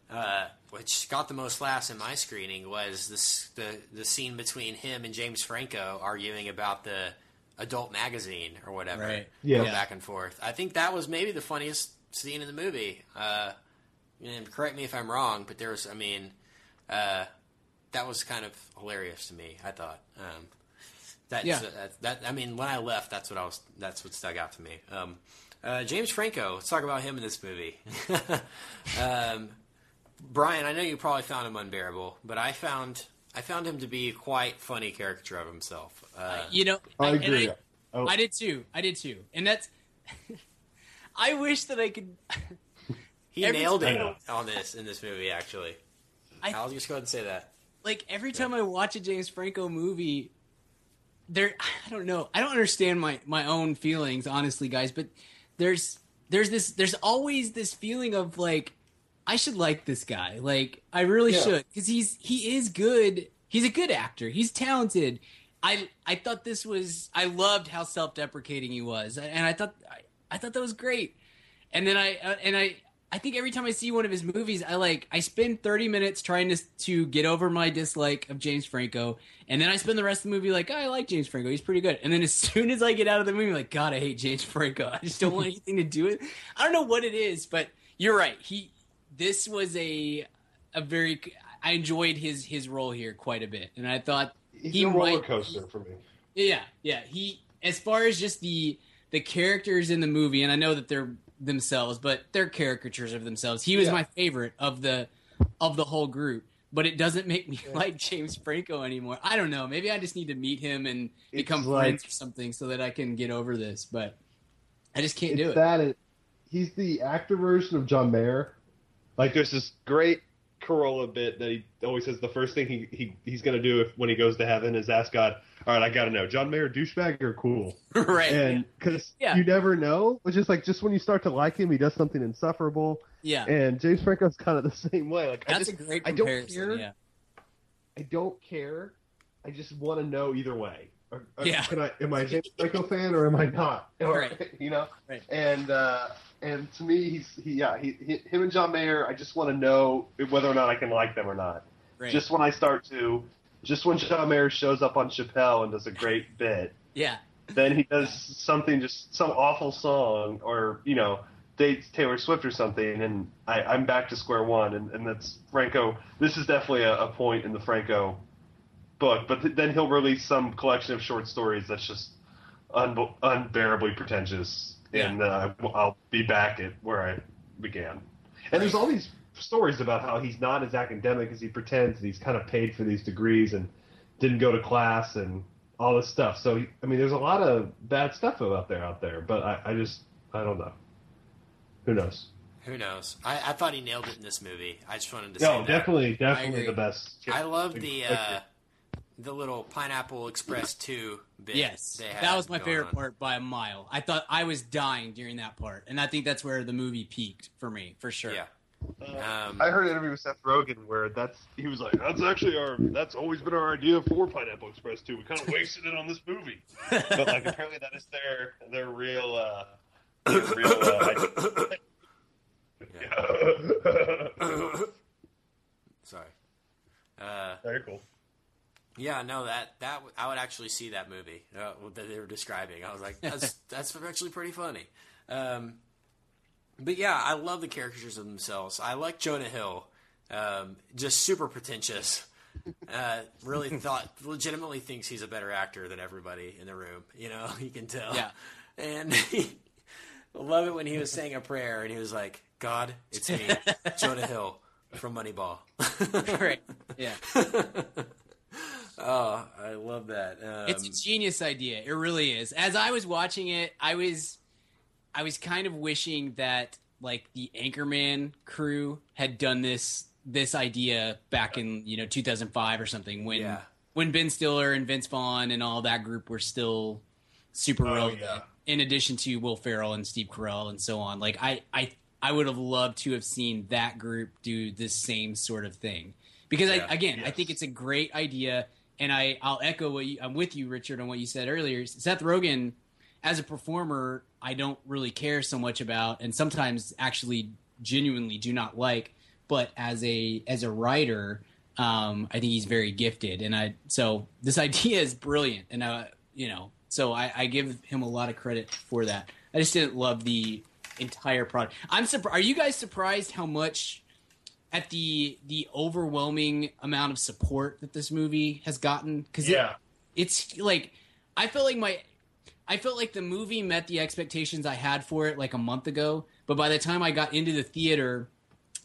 uh, which got the most laughs in my screening, was this, the the scene between him and James Franco arguing about the adult magazine or whatever. Right. Yeah. Going back and forth. I think that was maybe the funniest scene in the movie. Uh, and correct me if I'm wrong, but there was, I mean, uh, that was kind of hilarious to me. I thought. Um, that's, Yeah. that, that I mean, when I left, that's what I was. That's what stuck out to me. Um, uh, James Franco. Let's talk about him in this movie. um, Brian, I know you probably found him unbearable, but I found I found him to be a quite funny caricature of himself. Uh, You know, I and agree. I, Oh. I did too. I did too. And that's. I wish that I could. he every nailed it time- on this in this movie. Actually, I- I'll just go ahead and say that. like every time I watch a James Franco movie, there I don't know. I don't understand my my own feelings, honestly, guys. But there's there's this there's always this feeling of like I should like this guy. Like I really Yeah. should because he's he is good. He's a good actor. He's talented. I I thought this was I loved how self deprecating he was, and I thought I, I thought that was great. And then I uh, and I I think every time I see one of his movies, I like I spend thirty minutes trying to to get over my dislike of James Franco, and then I spend the rest of the movie like oh, I like James Franco, he's pretty good. And then as soon as I get out of the movie, I'm like God, I hate James Franco. I just don't want anything to do with. I don't know what it is, but you're right. He this was a a very I enjoyed his his role here quite a bit, and I thought He's he a roller might- coaster for me. yeah, yeah. He as far as just the the characters in the movie, and I know that they're themselves, but they're caricatures of themselves. He was Yeah. my favorite of the of the whole group. But it doesn't make me like James Franco anymore. I don't know. Maybe I just need to meet him and become like- friends or something so that I can get over this. But I just can't do it. that it, he's the actor version of John Mayer. Like there's this great Carolla bit that he always says the first thing he, he he's gonna do if when he goes to heaven is ask God, all right, I gotta know, John Mayer douchebag or cool? right? And because Yeah. you never know, which is like just when you start to like him, he does something insufferable. yeah, And James Franco's kind of the same way. Like I that's just, a great I don't comparison. care. Yeah, I don't care. I just want to know either way. Or, or Yeah. Can I? Am I a James Franco fan or am I not? Or, Right. You know. Right. And uh, and to me, he's he, yeah. He, he him and John Mayer. I just want to know whether or not I can like them or not. Just when I start to, just when John Mayer shows up on Chappelle and does a great bit, yeah, then he does something just some awful song or you know dates Taylor Swift or something, and I, I'm back to square one. And, and that's Franco. This is definitely a, a point in the Franco book. But th- then he'll release some collection of short stories that's just un- unbearably pretentious, and uh, I'll be back at where I began. And there's all these stories about how he's not as academic as he pretends, and he's kind of paid for these degrees and didn't go to class and all this stuff. So I mean, there's a lot of bad stuff out there out there, but I, I just I don't know. Who knows? Who knows? I, I thought he nailed it in this movie. I just wanted to say No, that. definitely, definitely the best. I love the uh, the little Pineapple Express two bit. Yes, they had that was my favorite on. part by a mile. I thought I was dying during that part, and I think that's where the movie peaked for me, for sure. Yeah. Um, I heard an interview with Seth Rogen where that's he was like, "That's actually our that's always been our idea for Pineapple Express too. We kind of wasted it on this movie, but like apparently that is their their real uh, their real uh, idea. Sorry. Uh, Very cool. Yeah, no, that that I would actually see that movie uh, that they were describing. I was like, that's that's actually pretty funny. Um, but yeah, I love the characters of themselves. I like Jonah Hill, um, just super pretentious. Uh, really thought, legitimately thinks he's a better actor than everybody in the room. You know, you can tell. Yeah. And he, love it when he was saying a prayer and he was like, "God, it's me, Jonah Hill from Moneyball." right. Yeah. Oh, I love that. Um, it's a genius idea. It really is. As I was watching it, I was I was kind of wishing that like the Anchorman crew had done this this idea back in, you know, 2005 or something when Yeah. when Ben Stiller and Vince Vaughn and all that group were still super Oh, relevant. yeah. In addition to Will Ferrell and Steve Carell and so on. Like I I I would have loved to have seen that group do this same sort of thing. Because Yeah. I again, I think it's a great idea and I I'll echo what you, I'm with you Richard on what you said earlier. Seth Rogen as a performer, I don't really care so much about and sometimes actually genuinely do not like, but as a as a writer, um, I think he's very gifted and I so this idea is brilliant and uh you know, so I, I give him a lot of credit for that. I just didn't love the entire product. I'm surprised. Are you guys surprised how much at the the overwhelming amount of support that this movie has gotten? Because Yeah. it's like I felt like my I felt like the movie met the expectations I had for it like a month ago, but by the time I got into the theater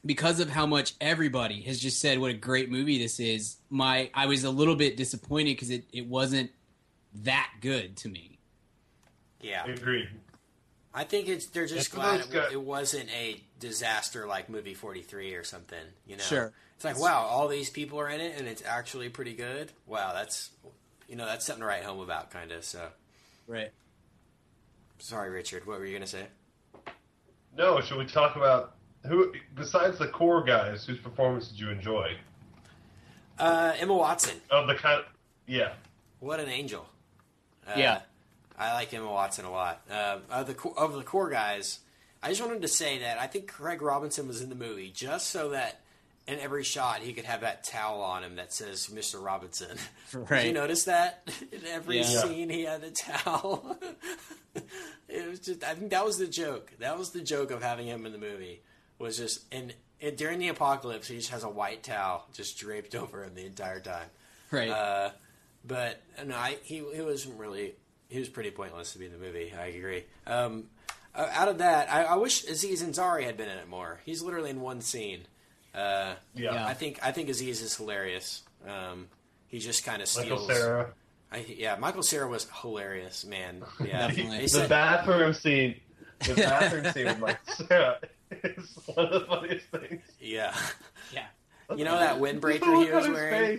because of how much everybody has just said what a great movie this is, my I was a little bit disappointed because it, it wasn't that good to me. yeah, Agreed. I think it's they're just It's glad it, it wasn't a disaster like movie 43 or something. You know, Sure. It's like wow, all these people are in it, and it's actually pretty good. Wow, that's you know that's something to write home about, kind of. So Right. sorry, Richard. What were you gonna say? No, should we talk about who besides the core guys whose performance did you enjoy? Uh, Emma Watson. Of the kind, yeah. What an angel. Uh, Yeah. I like Emma Watson a lot. Uh, of the of the core guys, I just wanted to say that I think Craig Robinson was in the movie just so that in every shot he could have that towel on him that says Mr. Robinson. Did you notice that in every Yeah. scene he had a towel? it was just I think that was the joke. That was the joke of having him in the movie was just and, and during the apocalypse he just has a white towel just draped over him the entire time. Right. Uh, but no, I, he he wasn't really. He was pretty pointless to be in the movie. I agree. Um, uh, out of that, I, I wish Aziz Ansari had been in it more. He's literally in one scene. Uh, Yeah. Yeah. I think I think Aziz is hilarious. Um, he just kind of Michael steals. Cera. I, yeah, Michael Cera was hilarious, man. Yeah, Definitely. The said- bathroom scene. The bathroom scene with Michael Cera is one of the funniest things. yeah. yeah. You know that windbreaker he was wearing?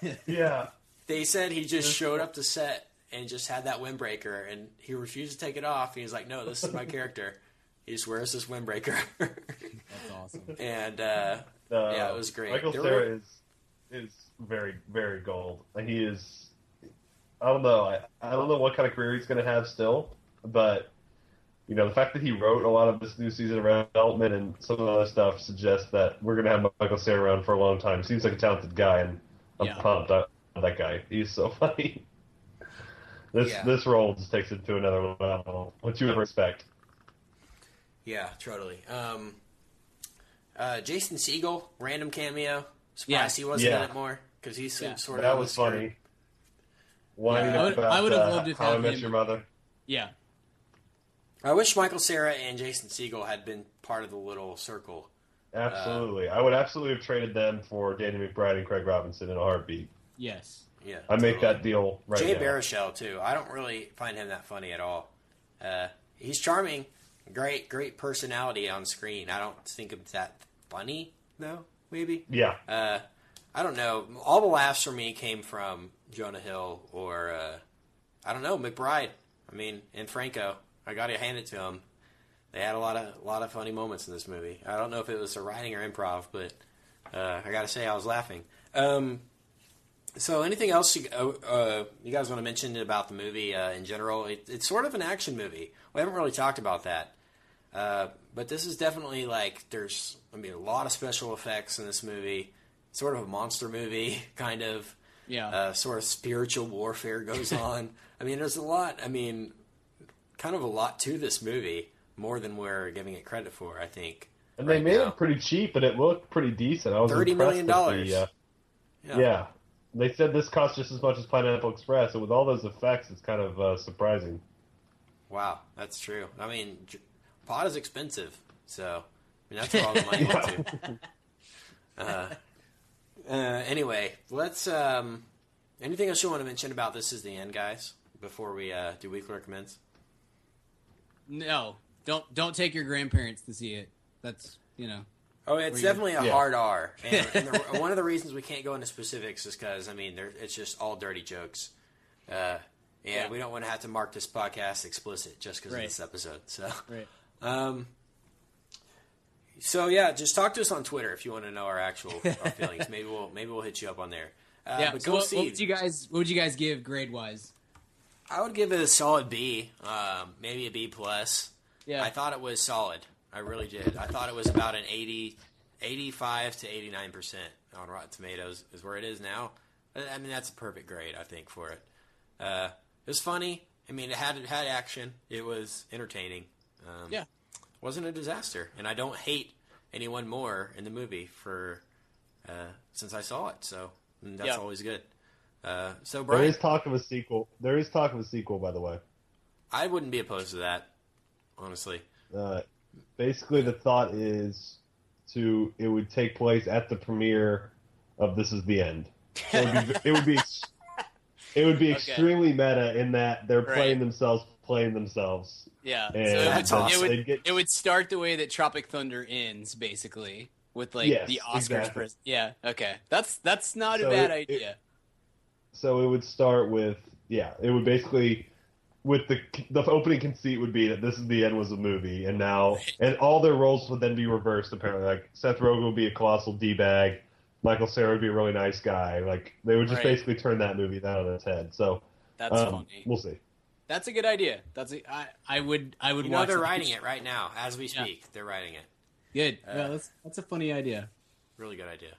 face. Yeah. They said he just showed up to set and just had that windbreaker, and he refused to take it off. He was like, "No, this is my character. He just wears this windbreaker." That's awesome. and uh, Uh, Yeah, it was great. Michael There Cera were- is is very very gold. He is. I don't know. I, I don't know what kind of career he's going to have still, but you know the fact that he wrote a lot of this new season Arrested Development and some of the other stuff suggests that we're going to have Michael Cera around for a long time. Seems like a talented guy, and I'm Yeah. pumped. I, that guy, he's so funny. This Yeah. this role just takes it to another level, which you would expect. yeah, totally. Um, uh, Jason Segel, random cameo. Surprised Yeah. he wasn't Yeah. in it more because he's Yeah. sort of That was funny. Whining I would- I would have uh, loved to How I have Met Your Mother. Yeah. I wish Michael Cera and Jason Segel had been part of the little circle. Absolutely. I would absolutely have traded them for Danny McBride and Craig Robinson in a heartbeat. Yes. Yeah, I'd make that deal right Jay now. Baruchel too. I don't really find him that funny at all. Uh, he's charming, great, great personality on screen. I don't think of that funny though. Maybe. Yeah. Uh, I don't know. All the laughs for me came from Jonah Hill or uh, I don't know McBride. I mean, and Franco. I got to hand it to him. they had a lot of a lot of funny moments in this movie. I don't know if it was the writing or improv, but uh, I got to say I was laughing. Um, so, anything else you, uh, uh, you guys want to mention about the movie uh, in general? It, it's sort of an action movie. We haven't really talked about that, uh, but this is definitely like there's I mean a lot of special effects in this movie. Sort of a monster movie, kind of. Yeah. Uh, sort of spiritual warfare goes on. I mean, there's a lot. I mean, kind of a lot to this movie, more than we're giving it credit for. I think. And they made now. it pretty cheap, and it looked pretty decent. I was $30 million the, uh, Yeah. yeah. They said this cost just as much as Pineapple Express, and with all those effects, it's kind of uh, surprising. Wow, that's true. I mean, j- pot is expensive, so I mean that's where all the money went to. Uh, uh, anyway, let's. Um, anything else you want to mention about this? Is the end, guys? Before we uh, do weekly recommends. No, don't don't take your grandparents to see it. That's you know. Oh, it's Were you- definitely a Yeah. hard R, and, and the, one of the reasons we can't go into specifics is because I mean, it's just all dirty jokes. Uh, and Yeah. we don't want to have to mark this podcast explicit just because Right. of this episode. So, Right. um, so yeah, just talk to us on Twitter if you want to know our actual our feelings. Maybe we'll maybe we'll hit you up on there. Uh, yeah. but So go what, see. what would you guys what would you guys give grade wise? I would give it a solid B, um, maybe a B plus. Yeah. I thought it was solid. I really did. I thought it was about an 80, 85 to eighty nine percent on Rotten Tomatoes is where it is now. I mean, that's a perfect grade, I think, for it. Uh, it was funny. I mean, it had it had action. It was entertaining. Um, Yeah. wasn't a disaster, and I don't hate anyone more in the movie for uh, since I saw it. So that's Yeah. always good. Uh, so There Brian, is talk of a sequel. There is talk of a sequel, by the way. I wouldn't be opposed to that, honestly. Uh, basically, the thought is to it would take place at the premiere of This Is the End. So it, would be, it would be it would be Okay. extremely meta in that they're Right. playing themselves playing themselves. Yeah. So it would, awesome. it, They'd get- it would start the way that Tropic Thunder ends, basically, with like Yes, the Oscars. exactly. pres- yeah. Okay. That's that's not So a bad it- it- idea. So it would start with yeah, it would basically with the the opening conceit would be that this is the end was a movie, and now and all their roles would then be reversed. Apparently, like Seth Rogen would be a colossal d bag, Michael Cera would be a really nice guy. Like they would just Right. basically turn that movie down on its head. So That's um, funny. We'll see. That's a good idea. That's a, I I would I would You know watch they're that. writing it right now as we Yeah. speak. They're writing it. Good. Uh, yeah, that's that's a funny idea. Really good idea.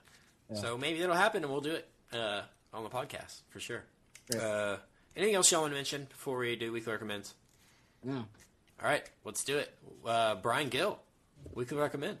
Yeah. So maybe that'll happen, and we'll do it uh, on the podcast for sure. Great. Uh, anything else y'all want to mention before we do weekly recommends? No. All right, let's do it. Uh, Brian Gill, weekly recommend.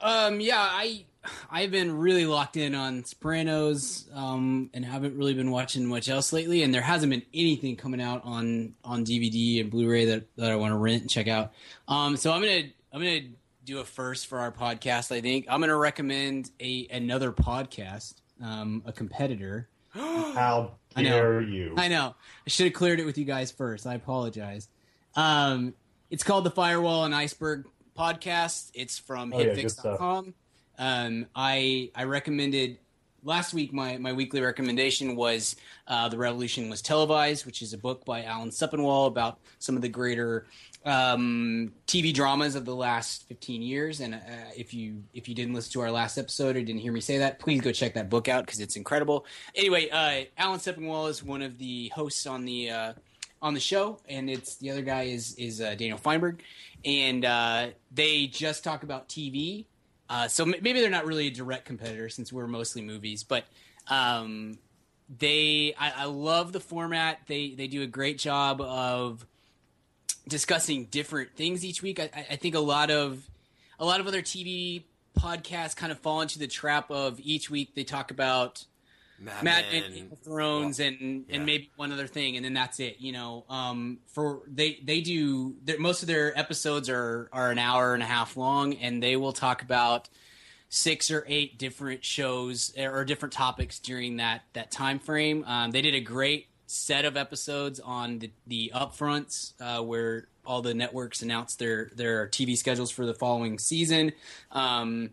Um, yeah, I I've been really locked in on Sopranos, um, and haven't really been watching much else lately. And there hasn't been anything coming out on on DVD and Blu-ray that, that I want to rent and check out. Um, so I'm gonna I'm gonna do a first for our podcast. I think I'm gonna recommend a another podcast, um, a competitor. How I know. you? I know. I should have cleared it with you guys first. I apologize. Um, it's called the Firewall and Iceberg podcast. It's from Oh, yeah, hitfix.com. Um, I I recommended last week. My my weekly recommendation was uh, the Revolution was televised, which is a book by Alan Sepinwall about some of the greater um, TV dramas of the last 15 years. And uh, if you if you didn't listen to our last episode or didn't hear me say that, please go check that book out because it's incredible. Anyway, uh, Alan Sepinwall is one of the hosts on the uh, on the show, and it's the other guy is is uh, Daniel Fienberg, and uh, they just talk about TV. Uh, so m- maybe they're not really a direct competitor since we're mostly movies, but um, they I, I love the format. They they do a great job of discussing different things each week. I, I- think a lot of a lot of other TV podcasts kind of fall into the trap of each week they talk about Mad Mad Men. Men, Game of Thrones, and yeah. and maybe one other thing, and then that's it. You know, um, for they they do their, most of their episodes are are an hour and a half long, and they will talk about six or eight different shows or different topics during that that time frame. Um, they did a great set of episodes on the, the upfronts uh, where all the networks announced their their TV schedules for the following season. Um,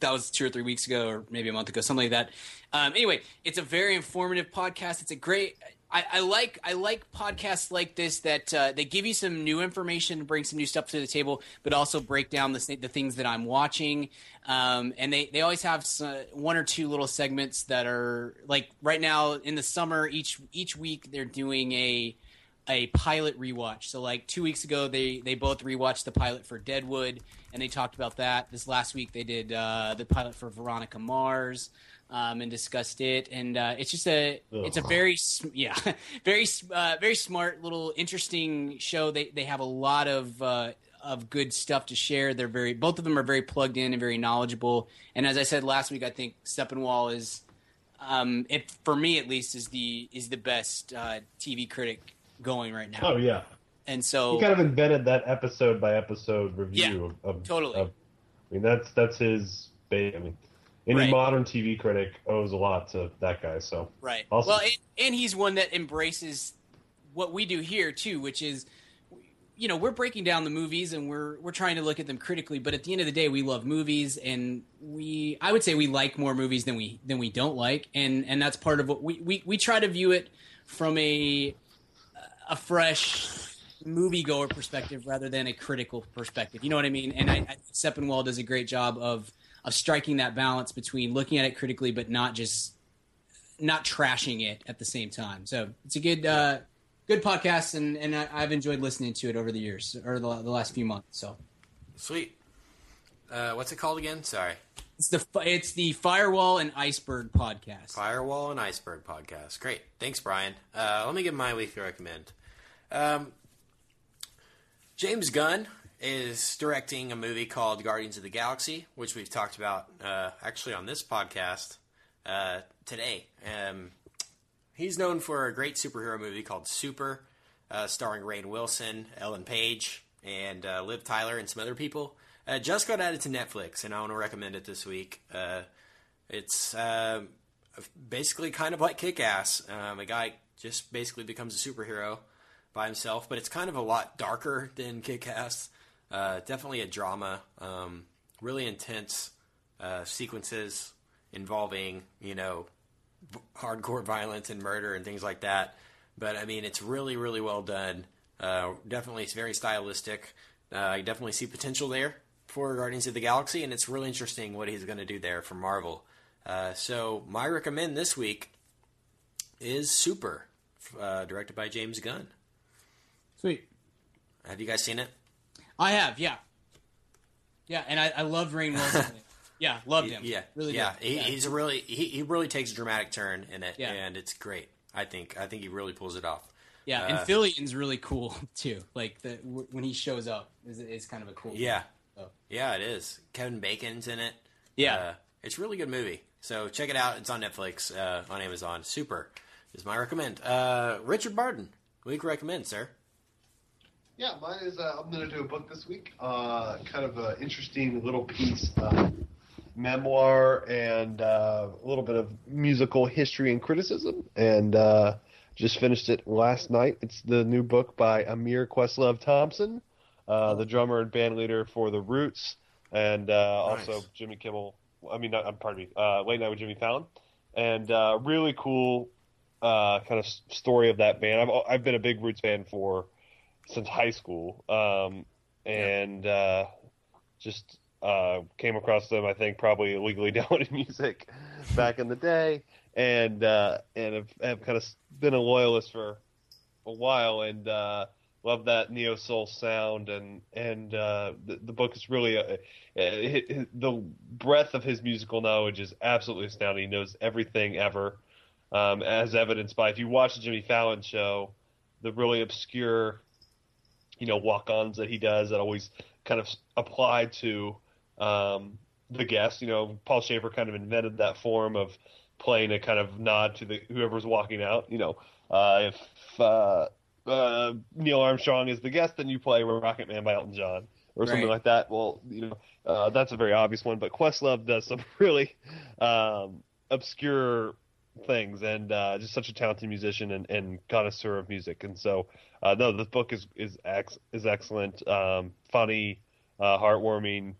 that was two or three weeks ago, or maybe a month ago, something like that. Um, anyway, it's a very informative podcast. It's a great. I, like I like podcasts like this that uh, they give you some new information, bring some new stuff to the table, but also break down the the things that I'm watching. Um, and they, they always have some, one or two little segments that are like right now in the summer. Each each week they're doing a a pilot rewatch. So like two weeks ago, they they both rewatched the pilot for Deadwood, and they talked about that. This last week they did uh, the pilot for Veronica Mars um, and discussed it. And uh, it's just a Ugh. it's a very yeah very uh, very smart little interesting show. They they have a lot of uh, of good stuff to share. They're very both of them are very plugged in and very knowledgeable. And as I said last week, I think Sepinwall is. Um, it for me at least is the is the best uh, TV critic going right now. Oh yeah, and so he kind of invented that episode by episode review yeah, of, totally. Of, I mean that's that's his. I mean, any right. modern TV critic owes a lot to that guy. So right. Awesome. Well, and, and he's one that embraces what we do here too, which is you know we're breaking down the movies and we're we're trying to look at them critically but at the end of the day we love movies and we i would say we like more movies than we than we don't like and and that's part of what we we, we try to view it from a a fresh moviegoer perspective rather than a critical perspective you know what i mean and i, I does a great job of of striking that balance between looking at it critically but not just not trashing it at the same time. So it's a good uh, good podcast, and and I, have enjoyed listening to it over the years or the, the last few months. So sweet. Uh, what's it called again? Sorry. It's the it's the Firewall and Iceberg podcast. Firewall and Iceberg podcast. Great, thanks, Brian. Uh, let me give my weekly recommend. Um, James Gunn is directing a movie called Guardians of the Galaxy, which we've talked about uh, actually on this podcast uh, today. Um, he's known for a great superhero movie called Super, uh, starring Rainn Wilson, Ellen Page, and uh, Liv Tyler, and some other people. Uh, just got added to Netflix, and I want to recommend it this week. Uh, it's basically kind of like Kick Ass. Um, a guy just basically becomes a superhero by himself, but it's kind of a lot darker than Kick Ass. Uh, definitely a drama. Um, really intense uh, sequences involving, you know, hardcore violence and murder and things like that. But I mean, it's really, really well done. Uh, definitely, it's very stylistic. Uh, I definitely see potential there for Guardians of the Galaxy, and it's really interesting what he's going to do there for Marvel. Uh, so, my recommend this week is Super, uh, directed by James Gunn. Sweet. Have you guys seen it? I have, yeah, yeah, and I, I loved Rainn Wilson. yeah, loved him. Yeah, really. Yeah, he, yeah. he's a really he, he really takes a dramatic turn in it, yeah. and it's great. I think I think he really pulls it off. Yeah, uh, and Fillion's really cool too. Like the when he shows up is is kind of a cool. Yeah, so. yeah, it is. Kevin Bacon's in it. Yeah, uh, it's a really good movie. So check it out. It's on Netflix, uh, on Amazon. Super is my recommend. Uh, Richard Barton, week recommend, sir. Yeah, mine is. Uh, I'm going to do a book this week. Uh, kind of an interesting little piece, uh, memoir, and uh, a little bit of musical history and criticism. And uh, just finished it last night. It's the new book by Ahmir Questlove Thompson, uh, the drummer and band leader for The Roots, and nice. also Jimmy Kimmel. I mean, not, pardon me, Late Night with Jimmy Fallon, and really cool kind of story of that band. I've I've been a big Roots fan for since high school, um, and uh, just uh, came across them. I think probably illegally downloading music back in the day, and uh, and have, have, kind of been a loyalist for a while, and uh, love that neo soul sound. And and uh, the, the book is really a, a, the breadth of his musical knowledge is absolutely astounding. He knows everything ever, um, as evidenced by if you watch the Jimmy Fallon show, the really obscure you know walk-ons that he does that always kind of apply to um, the guests. You know, Paul Shaffer kind of invented that form of playing a kind of nod to the whoever's walking out. You know, uh, if uh, uh, Neil Armstrong is the guest, then you play Rocket Man by Elton John or something right. like that. Well, you know, uh, that's a very obvious one. But Questlove does some really um, obscure things and uh, just such a talented musician and, and connoisseur of music. And so, uh, no, this book is is ex- is excellent, um, funny, uh, heartwarming,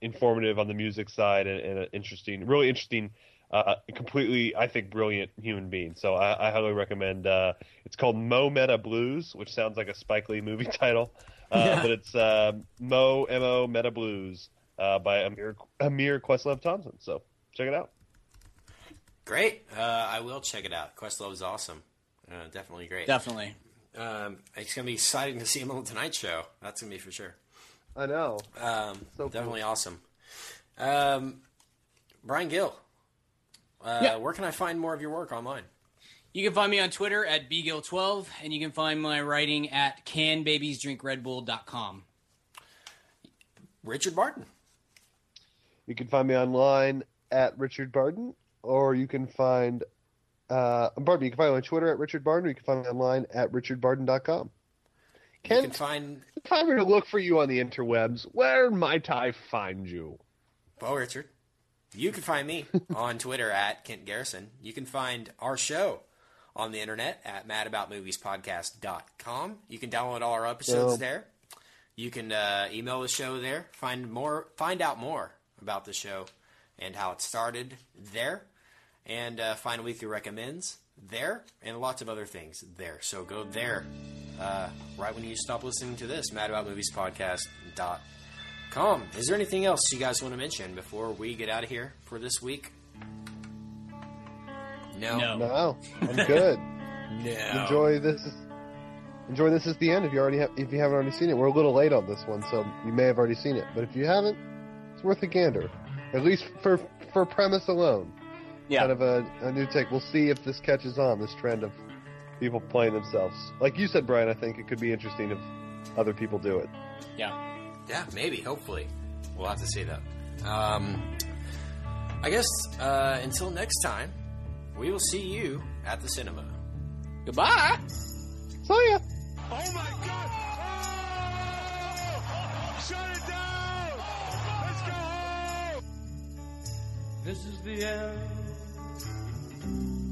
informative on the music side, and, and interesting, really interesting uh, completely, I think, brilliant human being. So I, I highly recommend. Uh, it's called Mo Meta Blues, which sounds like a Spike Lee movie title, uh, Yeah. but it's uh, Mo Mo Meta Blues uh, by Ahmir Ahmir Questlove Thompson. So check it out. Great. Uh, I will check it out. Questlove is awesome. Uh, definitely great. Definitely. Um, it's going to be exciting to see him on the Tonight Show. That's going to be for sure. I know. Um, So definitely awesome. Um, Brian Gill, uh, Yeah. where can I find more of your work online? You can find me on Twitter at bgill12, and you can find my writing at canbabiesdrinkredbull.com. Richard Barton. You can find me online at Richard Barden, or you can find uh, Barden. You can find me on Twitter at Richard Barden, or you can find me online at richardbarden.com. You can find if I were to look for you on the interwebs, where might I find you? Well, Richard, you can find me on Twitter at Kent Garrison. You can find our show on the internet at madaboutmoviespodcast.com. You can download all our episodes there. You can uh, email the show there. Find more, find out more about the show and how it started there, and uh, find weekly recommends there, and lots of other things there. So go there uh, right when you stop listening to this. Madaboutmoviespodcast.com. Is there anything else you guys want to mention before we get out of here for this week? No. No, I'm good. No. Enjoy this. Enjoy this is the end. If you already have, if you haven't already seen it, we're a little late on this one, so you may have already seen it. But if you haven't, it's worth a gander, at least for for premise alone. Yeah. Kind of a, a new take. We'll see if this catches on. This trend of people playing themselves, like you said, Brian. I think it could be interesting if other people do it. Yeah. Yeah, maybe. Hopefully, we'll have to see that. Um, I guess uh, until next time, we will see you at the cinema. Goodbye. See ya. Oh my god! Oh! Shut it down! Let's go home! This is the end,